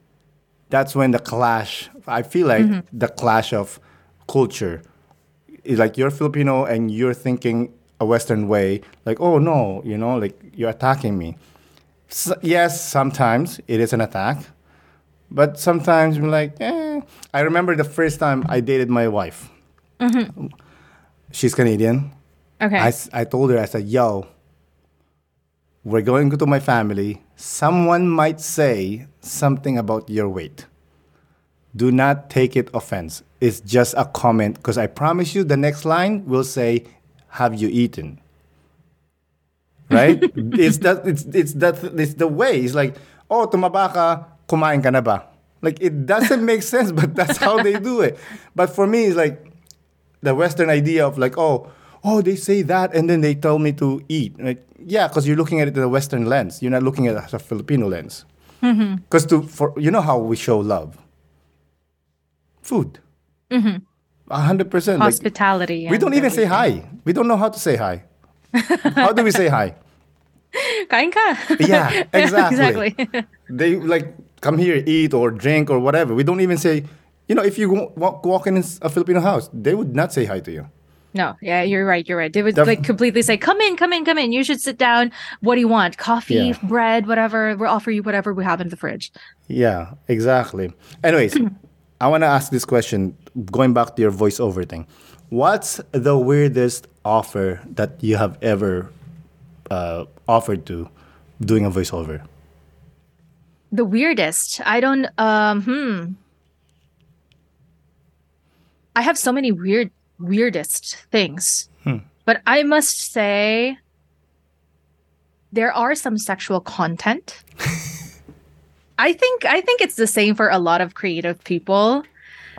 that's when the clash. I feel like Mm-hmm. the clash of culture is like you're Filipino and you're thinking a Western way, like oh no, you know, like you're attacking me. S yes, sometimes it is an attack, but sometimes I'm like, eh. I remember the first time I dated my wife. She's Canadian. okay. I, I told her, I said, yo, we're going to my family. Someone might say something about your weight. Do not take it offense. It's just a comment because I promise you the next line will say, have you eaten? Right? it's that it's it's that it's the way. It's like, oh, tumaba ka, kumain ka na ba? Like it doesn't make sense, but that's how they do it. But for me, it's like the Western idea of like, oh, oh, they say that, and then they tell me to eat. Like, yeah, because you're looking at it in a Western lens. You're not looking at it as a Filipino lens. Mm-hmm. Because to for you know how we show love, food, a hundred percent. Like, Hospitality. we don't even say hi. We don't know how to say hi. How do we say hi? Kain ka. Yeah, exactly. exactly. They like come here, eat or drink or whatever. We don't even say, you know, if you walk, walk in a Filipino house, they would not say hi to you. No, yeah, you're right. You're right. They would Def- like completely say, "Come in, come in, come in. You should sit down. What do you want? Coffee, Yeah. bread, whatever. We'll offer you whatever we have in the fridge." Yeah, exactly. Anyways, I want to ask this question going back to your voiceover thing. What's the weirdest offer that you have ever uh, offered to doing a voiceover? The weirdest. I don't. Um. Hmm. I have so many weird, weirdest things, but I must say, there are some sexual content. I think. I think it's the same for a lot of creative people.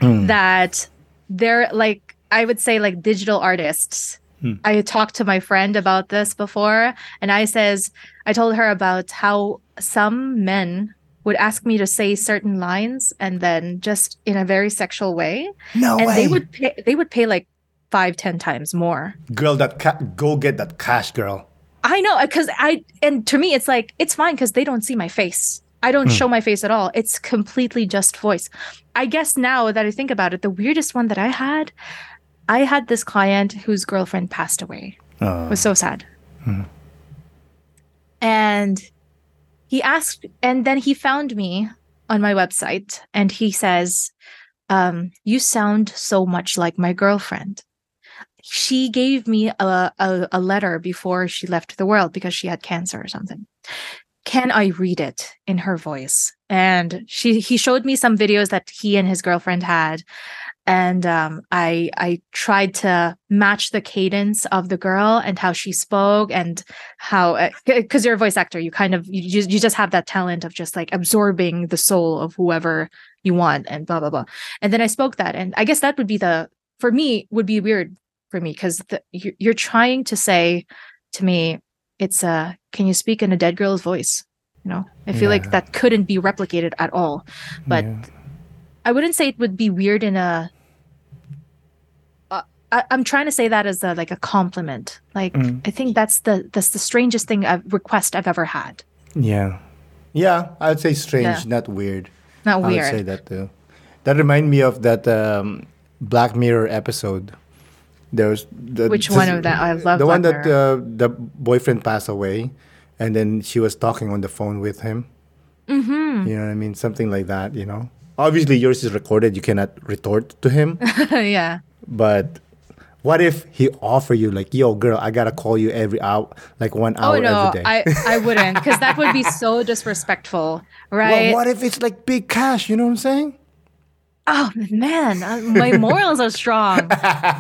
Hmm. that they're like I would say like digital artists. Hmm. I talked to my friend about this before and I says I told her about how some men would ask me to say certain lines and then just in a very sexual way No and they would pay they would pay like five ten times more Girl, that ca- go get that cash, girl. I know because I and to me it's like it's fine because they don't see my face. I don't hmm. show my face at all. It's completely just voice. I guess now that I think about it, the weirdest one that I had, I had this client whose girlfriend passed away. It was so ah. sad. Hmm. And he asked, and then he found me on my website, and he says, um, "You sound so much like my girlfriend." she gave me a, a, a letter before she left the world because she had cancer or something. Can I read it in her voice? And she he showed me some videos that he and his girlfriend had. And um, I I tried to match the cadence of the girl and how she spoke and how because you're a voice actor, you kind of you just, you just have that talent of just like absorbing the soul of whoever you want and blah blah blah. And then I spoke that, and I guess that would be the for me would be weird for me because you're, trying to say to me it's uh can you speak in a dead girl's voice you know i feel like that couldn't be replicated at all but Yeah. i wouldn't say it would be weird in a uh, I, i'm trying to say that as a like a compliment like Mm. i think that's the that's the strangest thing i've request i've ever had Yeah. Yeah, I'd say strange, Yeah. not weird. not weird. I would say that too. That remind me of that um, Black Mirror episode. There's the, Which one of that? I love the one that uh, the boyfriend passed away, and then she was talking on the phone with him. mm-hmm. You know what I mean? Something like that. You know. Obviously, yours is recorded. You cannot retort to him. yeah but what if he offer you like, "Yo, girl, I gotta call you every hour, like one hour oh, no every day." i i wouldn't because that would be so disrespectful well, right what if it's like big cash? You know what I'm saying? Oh man, uh, my morals are strong.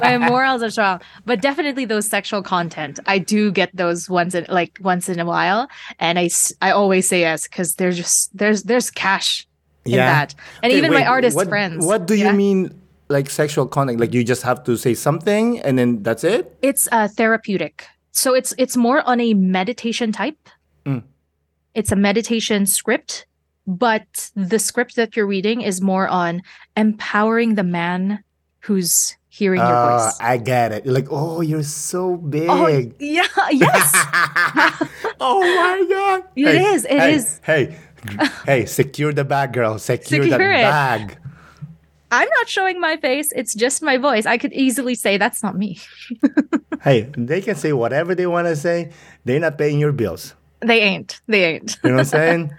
my morals are strong, but definitely those sexual content. I do get those once in like once in a while, and I I always say yes because there's just there's there's cash in that, and Okay, even my artist what, friends. What do Yeah. you mean, like sexual content, Like you just have to say something and then that's it? It's uh, therapeutic, so it's it's more on a meditation type. Mm. It's a meditation script, but the script that you're reading is more on empowering the man who's hearing your Ah, voice. I get it. Like, oh, you're so big. Oh yeah, yes. oh my god. It Hey, is, it hey, is. Hey, hey, secure the bag, girl. Secure, Secure that it. bag. I'm not showing my face. It's just my voice. I could easily say that's not me. Hey, they can say whatever they want to say. They're not paying your bills. They ain't. They ain't. You know what I'm saying?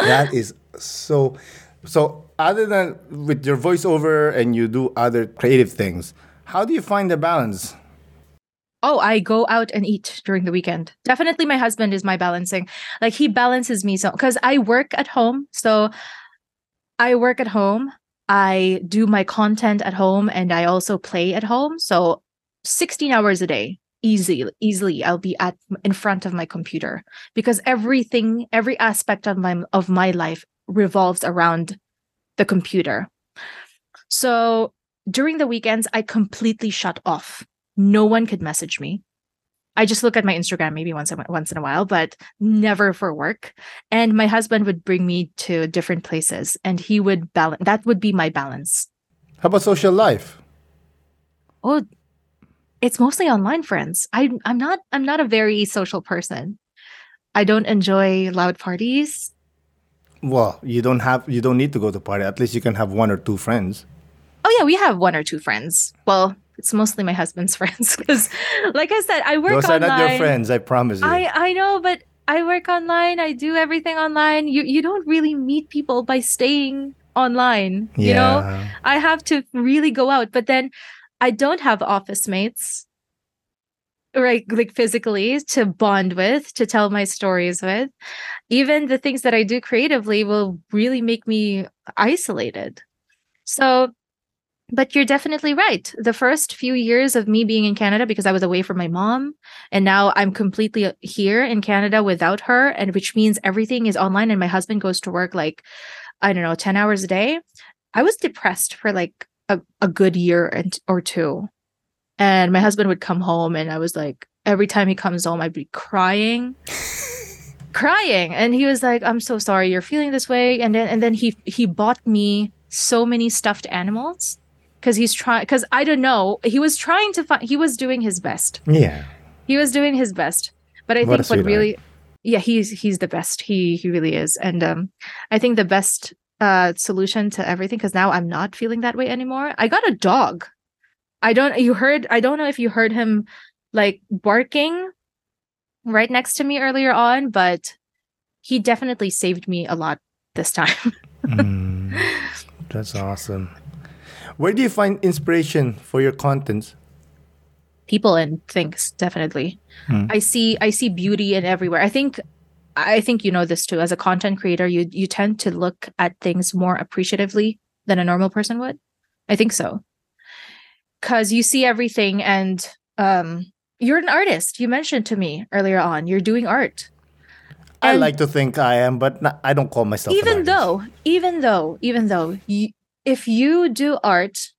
That is so. So, other than with your voiceover and you do other creative things, how do you find the balance? Oh, I go out and eat during the weekend. Definitely my husband is my balancing. Like he balances me so cuz I work at home. So I work at home. I do my content at home and I also play at home. So 16 hours a day. Easy, easily I'll be at in front of my computer because everything, every aspect of my of my life revolves around the computer. So during the weekends, I completely shut off. No one could message me. I just look at my Instagram maybe once in, once in a while, but never for work. And my husband would bring me to different places, and he would balance. That would be my balance. How about social life? Oh, it's mostly online friends. I I'm not I'm not a very social person. I don't enjoy loud parties. Well, you don't have you don't need to go to party. At least you can have one or two friends. Oh yeah, we have one or two friends. Well, it's mostly my husband's friends because, like I said, I work Those online. are not your friends, I promise you. I I know, but I work online. I do everything online. You you don't really meet people by staying online. Yeah. You know, I have to really go out, but then I don't have office mates. Right, like physically to bond with, to tell my stories with. Even the things that I do creatively will really make me isolated. So, but you're definitely right. The first few years of me being in Canada, because I was away from my mom, and now I'm completely here in Canada without her, and which means everything is online, and my husband goes to work like, I don't know, 10 hours a day. I was depressed for like a, a good year and or two. And my husband would come home, and I was like, every time he comes home, I'd be crying crying. And he was like i'm so sorry you're feeling this way. And then and then he he bought me so many stuffed animals because he's trying because i don't know he was trying to find he was doing his best. Yeah. he was doing his best. But i What think what really yeah he's he's the best. He he really is. And um i think the best uh solution to everything because now i'm not feeling that way anymore i got a dog i don't you heard i don't know if you heard him like barking right next to me earlier on but he definitely saved me a lot this time Mm, that's awesome. Where do you find inspiration for your contents? people and things definitely Hmm. i see i see beauty in everywhere i think i think you know this too. As a content creator you you tend to look at things more appreciatively than a normal person would. I think so. Because you see everything and um you're an artist. You mentioned to me earlier on you're doing art. I like to think I am, but not, I don't call myself. even though even though even though you, if you do art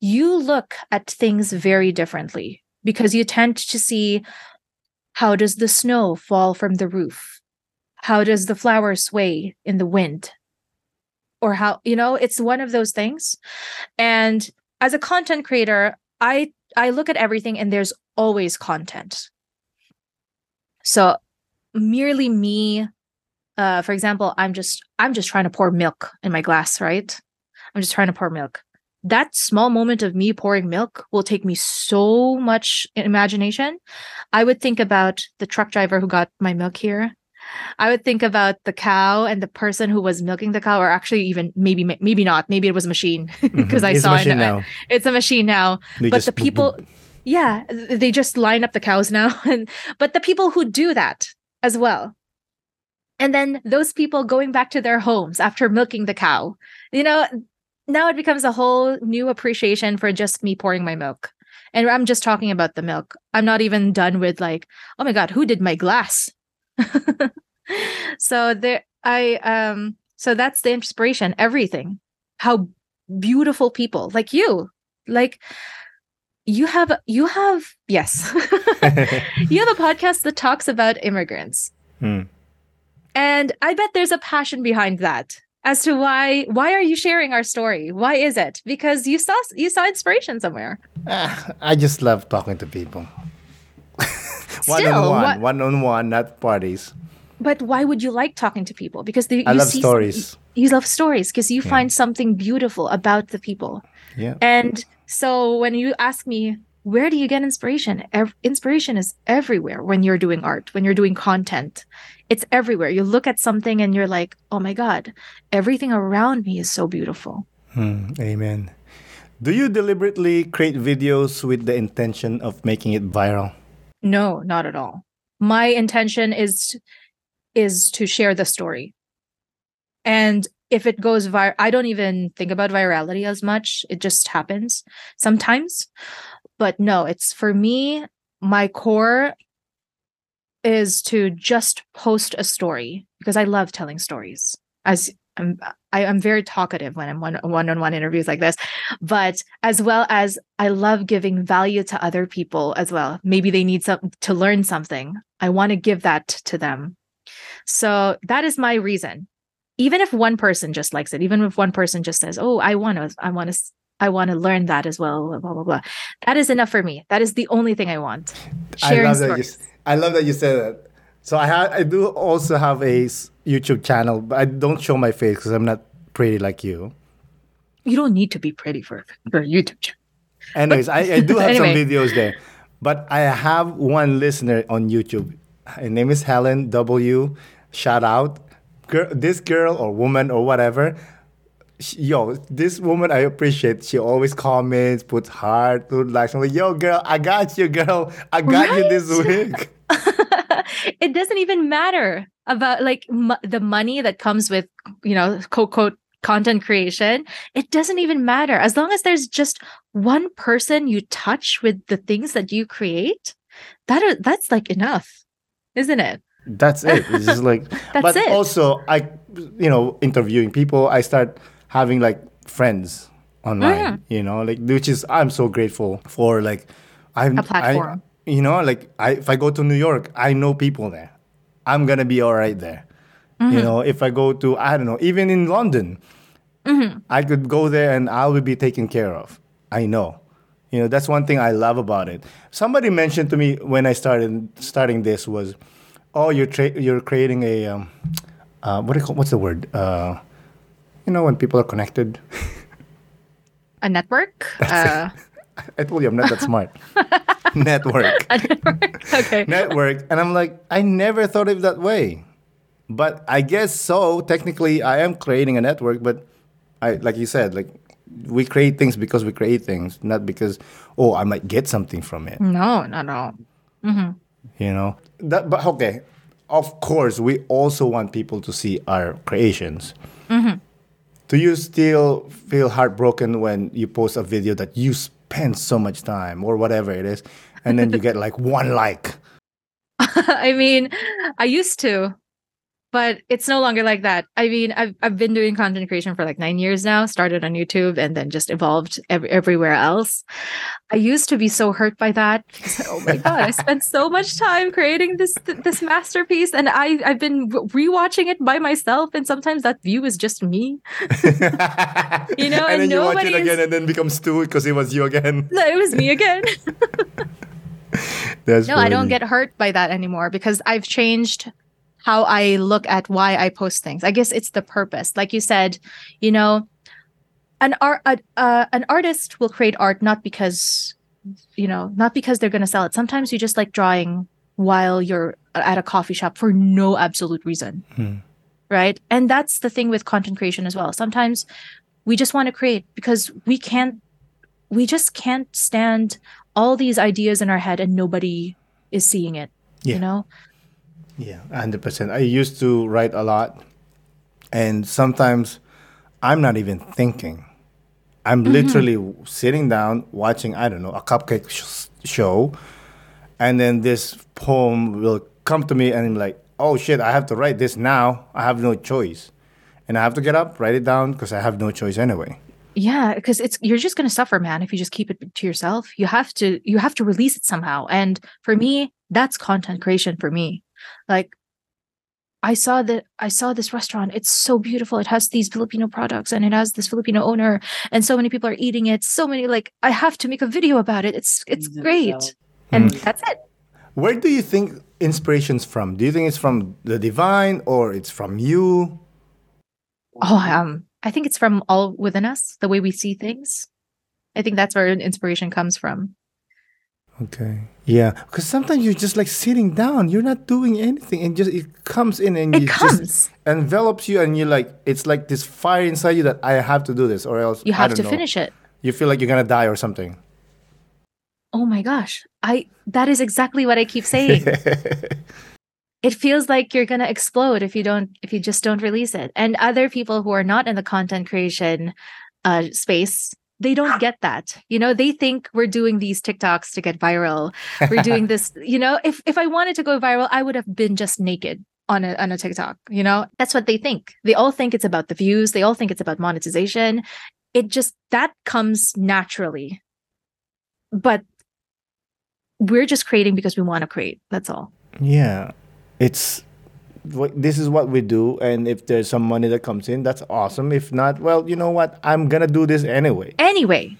you look at things very differently because you tend to see how does the snow fall from the roof? How does the flower sway in the wind? Or how you know it's one of those things. And as a content creator i i look at everything and there's always content. So merely me uh for example i'm just i'm just trying to pour milk in my glass right? I'm just trying to pour milk that small moment of me pouring milk will take me so much imagination. I would think about the truck driver who got my milk here. I would think about the cow and the person who was milking the cow or actually even maybe maybe not. Maybe it was a machine because Mhm. i It's saw it. now. it's a machine now. They but the boop, people boop. yeah they just line up the cows now. And but the people who do that as well. And then those people going back to their homes after milking the cow. You know now it becomes a whole new appreciation for just me pouring my milk. And i'm just talking about the milk. I'm not even done with like oh my god who did my glass? So there i um so that's the inspiration everything. How beautiful people like you like you have you have yes. You have a podcast that talks about immigrants. Hmm. and i bet there's a passion behind that as to why why are you sharing our story why is it because you saw you saw inspiration somewhere Ah, I just love talking to people. one Still, on one, what- one on one, not parties. but why would you like talking to people because the, I you love see stories. you love stories because you Yeah. find something beautiful about the people Yeah. And so when you ask me, where do you get inspiration? Ev- inspiration is everywhere when you're doing art, when you're doing content. It's everywhere. You look at something and you're like, oh my God, everything around me is so beautiful. Hmm, amen. Do you deliberately create videos with the intention of making it viral? No, not at all. My intention is is to share the story. And if it goes viral, I don't even think about virality as much. It just happens sometimes. But no, it's for me, my core is to just post a story because I love telling stories. As I'm I, I'm very talkative when I'm one one-on-one interviews like this, but as well as I love giving value to other people as well. Maybe they need some to learn something. I want to give that to them. So that is my reason. Even if one person just likes it, even if one person just says, "Oh, I want to I want to I want to learn that as well. Blah blah blah. That is enough for me. That is the only thing I want. Sharing I love that stories. you, I love that you said that. So I have I do also have a YouTube channel, but I don't show my face because I'm not pretty like you. You don't need to be pretty for for a YouTube channel. Anyways, I, I do have Anyway. some videos there, but I have one listener on YouTube. Her name is Helen W. Shout out, girl, this girl or woman or whatever. She, yo, this woman I appreciate. She always comments, puts heart, put likes. I'm like, yo, girl, I got you, girl. I got you this week. it doesn't even matter about like m- the money that comes with you know quote quote content creation it doesn't even matter as long as there's just one person you touch with the things that you create that are, that's like enough isn't it That's it. It's just like, That's but it. also I, you know, interviewing people. I start having like friends online. Mm-hmm. You know, like which is I'm so grateful for. Like, I'm A platform. I, you know, like I if I go to New York, I know people there. I'm gonna be all right there. Mm-hmm. You know, if I go to I don't know, even in London, Mm-hmm. I could go there and I will be taken care of. I know. You know, that's one thing I love about it. Somebody mentioned to me when I started starting this was, oh, you're tra- you're creating a um, uh, what do you call, what's the word? Uh, you know, when people are connected. a network uh, I told you I'm not that smart. Network. network okay Network. And I'm like, I never thought of it that way. But I guess so. Technically, I am creating a network, but I, like you said, like we create things because we create things, not because, oh, I might get something from it. no no no You know, that, but okay. Of course, we also want people to see our creations. Do you still feel heartbroken when you post a video that you spend so much time or whatever it is, and then you get like one like? I mean, I used to, but it's no longer like that. I mean, I've I've been doing content creation for like nine years now. Started on YouTube and then just evolved ev- everywhere else. I used to be so hurt by that. because, oh my god, I spent so much time creating this this masterpiece, and I I've been rewatching it by myself, and sometimes that view is just me. You know, and and then you watch it again and then become Stu because it was you again. No, It was me again. That's No, I don't get hurt by that anymore because I've changed how I look at why I post things. I guess it's the purpose. Like you said, you know, an art uh, an artist will create art not because you know, not because they're going to sell it. Sometimes you just like drawing while you're at a coffee shop for no absolute reason. Right? And that's the thing with content creation as well. Sometimes we just want to create because we can't we just can't stand all these ideas in our head and nobody is seeing it Yeah. you know Yeah, hundred percent. I used to write a lot, and sometimes I'm not even thinking. I'm Mm-hmm. literally sitting down watching I don't know a cupcake sh- show, and then this poem will come to me, and I'm like, oh shit, I have to write this now. I have no choice, and I have to get up, write it down because I have no choice anyway. yeah because it's you're just going to suffer man if you just keep it to yourself you have to you have to release it somehow and for me that's content creation for me like i saw that i saw this restaurant it's so beautiful it has these filipino products and it has this filipino owner and so many people are eating it so many like i have to make a video about it it's it's great and that's it Where do you think inspiration's from? Do you think it's from the divine or it's from you? Oh, um, I think it's from all within us, the way we see things. I think that's where inspiration comes from. Okay. Yeah, because sometimes you're just like sitting down, you're not doing anything, and just it comes in and It comes. just envelops you, and you're like, it's like this fire inside you that I have to do this, or else You have to know, finish it. You feel like you're gonna die or something. Oh my gosh. I that is exactly what I keep saying. it feels like you're going to explode if you don't if you just don't release it. And other people who are not in the content creation uh space they don't get that. You know, they think we're doing these TikToks to get viral. We're doing this, you know, if if I wanted to go viral, I would have been just naked on a on a TikTok, you know? That's what they think. They all think it's about the views, they all think it's about monetization. It just that comes naturally. But we're just creating because we want to create. That's all. Yeah, it's this is what we do, and if there's some money that comes in, that's awesome. If not, well, you know what? I'm gonna do this anyway. Anyway,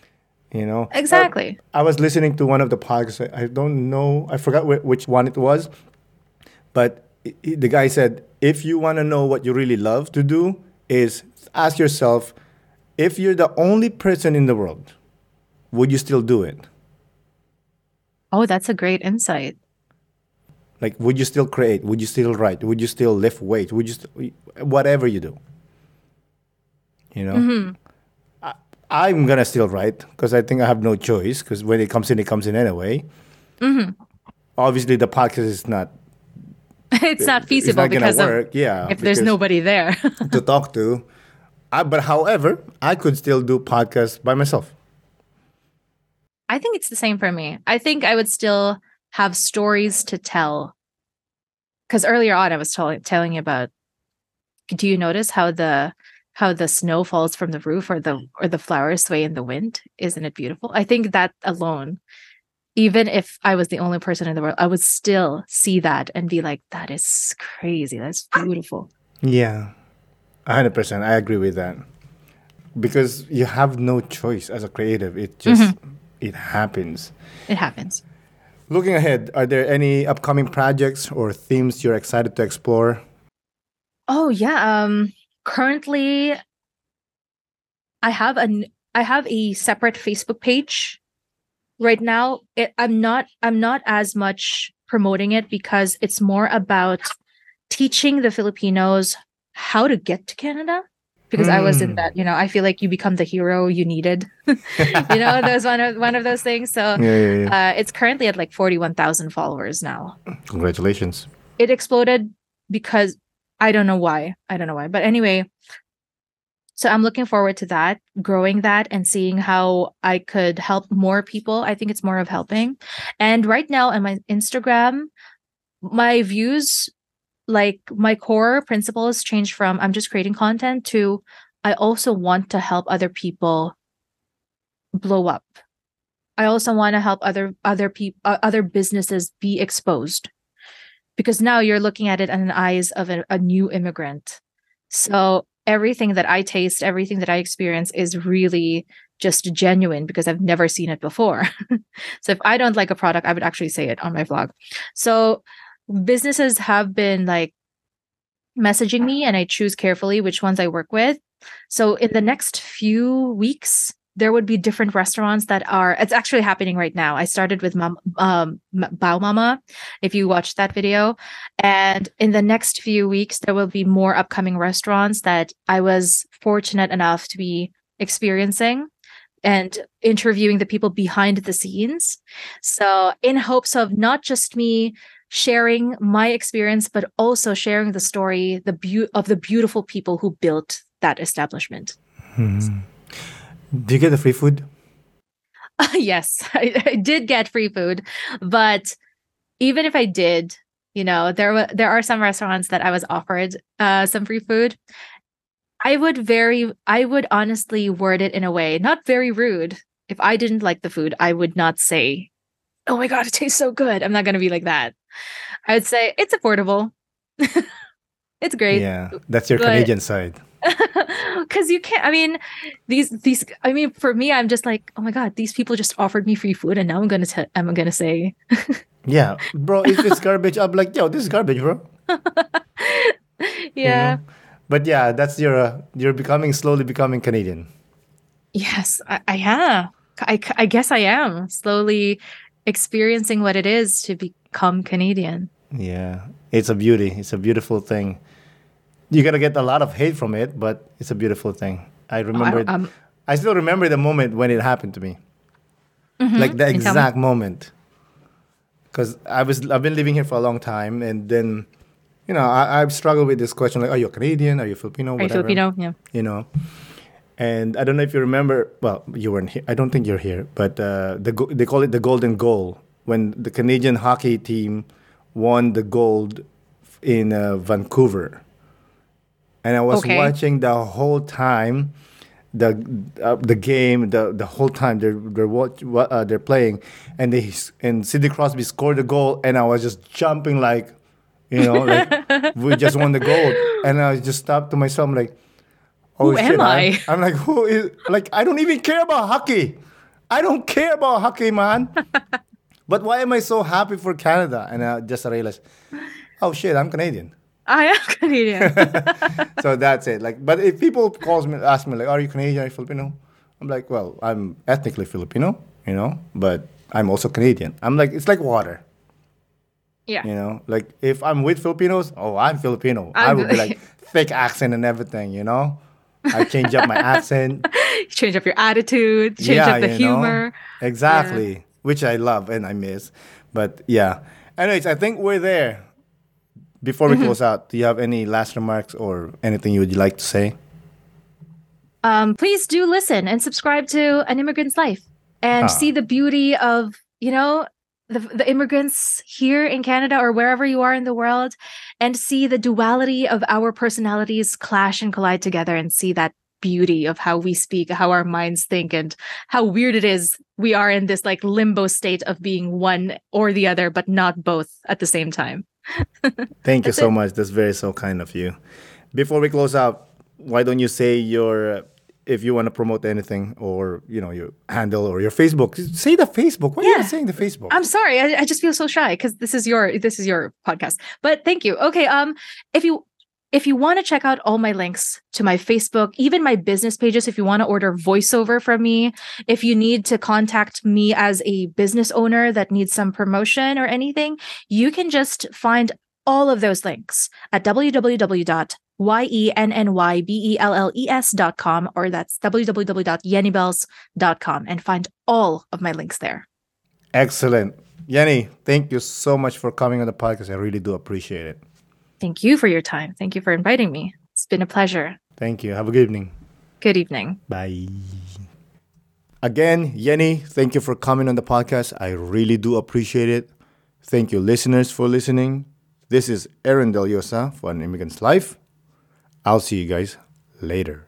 You know exactly. I was listening to one of the podcasts. I I don't know. I forgot wh- which one it was, but i- i- the guy said, if you want to know what you really love to do, is ask yourself, if you're the only person in the world, would you still do it? Oh, that's a great insight. Like, would you still create? Would you still write? Would you still lift weights? Would you, st- whatever you do? You know, mm-hmm. I, I'm gonna still write because I think I have no choice. Because when it comes in, it comes in anyway. Mm-hmm. Obviously, the podcast is not it's not it's feasible not gonna because of work. yeah, if there's nobody there. to talk to. I, but however, I could still do podcasts by myself. I think it's the same for me. I think I would still have stories to tell. Because earlier on, I was tell- telling you about. Do you notice how the how the snow falls from the roof or the or the flowers sway in the wind? Isn't it beautiful? I think that alone, even if I was the only person in the world, I would still see that and be like, "That is crazy. That's beautiful." Yeah, hundred percent. I agree with that because you have no choice as a creative. It just mm-hmm. it happens. It happens. Looking ahead, are there any upcoming projects or themes you're excited to explore? Oh yeah. Um currently I have an I have a separate Facebook page right now. It, I'm not I'm not as much promoting it because it's more about teaching the Filipinos how to get to Canada because I was in Hmm. that, you know, I feel like you become the hero you needed. you know, there's one of one of those things. So Yeah, yeah, yeah. uh, it's currently at like 41,000 followers now Congratulations. it exploded because I don't know why. I don't know why. But anyway, so I'm looking forward to that, growing that and seeing how I could help more people. I think it's more of helping. And right now on my Instagram, my views like my core principles changed from I'm just creating content to I also want to help other people blow up. I also want to help other other people uh, other businesses be exposed because now you're looking at it in the eyes of a, a new immigrant. So everything that I taste, everything that I experience is really just genuine because I've never seen it before. so if I don't like a product, I would actually say it on my vlog. So businesses have been like messaging me and I choose carefully which ones I work with. So in the next few weeks, there would be different restaurants that are it's actually happening right now. I started with Mom, um Bao Mama if you watched that video. And in the next few weeks, there will be more upcoming restaurants that I was fortunate enough to be experiencing and interviewing the people behind the scenes. So, in hopes of not just me sharing my experience, but also sharing the story the beau- of the beautiful people who built that establishment. Do you get the free food? yes, I, I did get free food, but even if I did, you know, there were there are some restaurants that I was offered uh, some free food. I would very, I would honestly word it in a way not very rude. If I didn't like the food, I would not say, "Oh my god, it tastes so good." I'm not going to be like that. I would say it's affordable. it's great. Yeah, that's your But- Canadian side. because you can't i mean these these i mean for me i'm just like oh my god these people just offered me free food and now i'm gonna t- i'm gonna say Yeah, bro, if it's garbage, I'm like, yo, this is garbage, bro. yeah But yeah, that's your uh, you're becoming slowly becoming Canadian. yes I, I am I, I guess i am slowly experiencing what it is to become canadian Yeah, it's a beauty. It's a beautiful thing. You're gonna get a lot of hate from it, but it's a beautiful thing. I remember. I, um, I still remember the moment when it happened to me, like the Can you tell me? exact moment. Because I was I've been living here for a long time, and then, you know, I, I've struggled with this question like, are you Canadian? Are you Filipino? are you filipino yeah you know. And I don't know if you remember. Well, you weren't here. I don't think you're here. But uh, the go- they call it the golden goal when the Canadian hockey team won the gold in uh, Vancouver. And I was Okay. watching the whole time, the uh, the game, the the whole time they're they're watch, uh, they're playing, and they and Sidney Crosby scored a goal, and I was just jumping like You know, like we just won the gold, and I just stopped to myself, like, oh Who shit! am I'm- I? I'm like, who is? Like, I don't even care about hockey. I don't care about hockey, man. but why am I so happy for Canada? And I just realized, oh shit, I'm Canadian. I am Canadian. so that's it. Like, but if people calls me, ask me like, "Are you Canadian? Are you Filipino?" I'm like, "Well, I'm ethnically Filipino, you know, but I'm also Canadian." I'm like, it's like water, yeah. you know. Like if I'm with Filipinos, oh, I'm Filipino. i I'm- would be like thick accent and everything, you know. I change up my accent. Change up your attitude, change yeah, up the you know? humor. Exactly, which I love and I miss. But yeah. Anyways, I think we're there. Before Mm-hmm. we close out, do you have any last remarks or anything you would like to say? um, please do listen and subscribe to An Immigrant's Life and Ah. see the beauty of, you know, the, the immigrants here in Canada or wherever you are in the world and see the duality of our personalities clash and collide together and see that beauty of how we speak, how our minds think, and how weird it is we are in this like limbo state of being one or the other, but not both at the same time. Thank you so it. much. That's very so kind of you. Before we close out, why don't you say your if you want to promote anything or you know your handle or your Facebook? Say the Facebook. Why are you Yeah. saying the Facebook? I'm sorry. I, I just feel so shy because this is your this is your podcast. But thank you. Okay. Um, if you if you want to check out all my links to my Facebook, even my business pages, if you want to order voiceover from me, if you need to contact me as a business owner that needs some promotion or anything, you can just find all of those links at E www.yennybelles.com or that's www.yennybelles.com and find all of my links there. Excellent. Yenny, thank you so much for coming on the podcast. I really do appreciate it. Thank you for your time. Thank you for inviting me. It's been a pleasure. Thank you. Have a good evening. Good evening. Bye. Again, Yenny, thank you for coming on the podcast. I really do appreciate it. Thank you, listeners, for listening. This is Aaron Del Yosa for An Immigrant's Life. I'll see you guys later.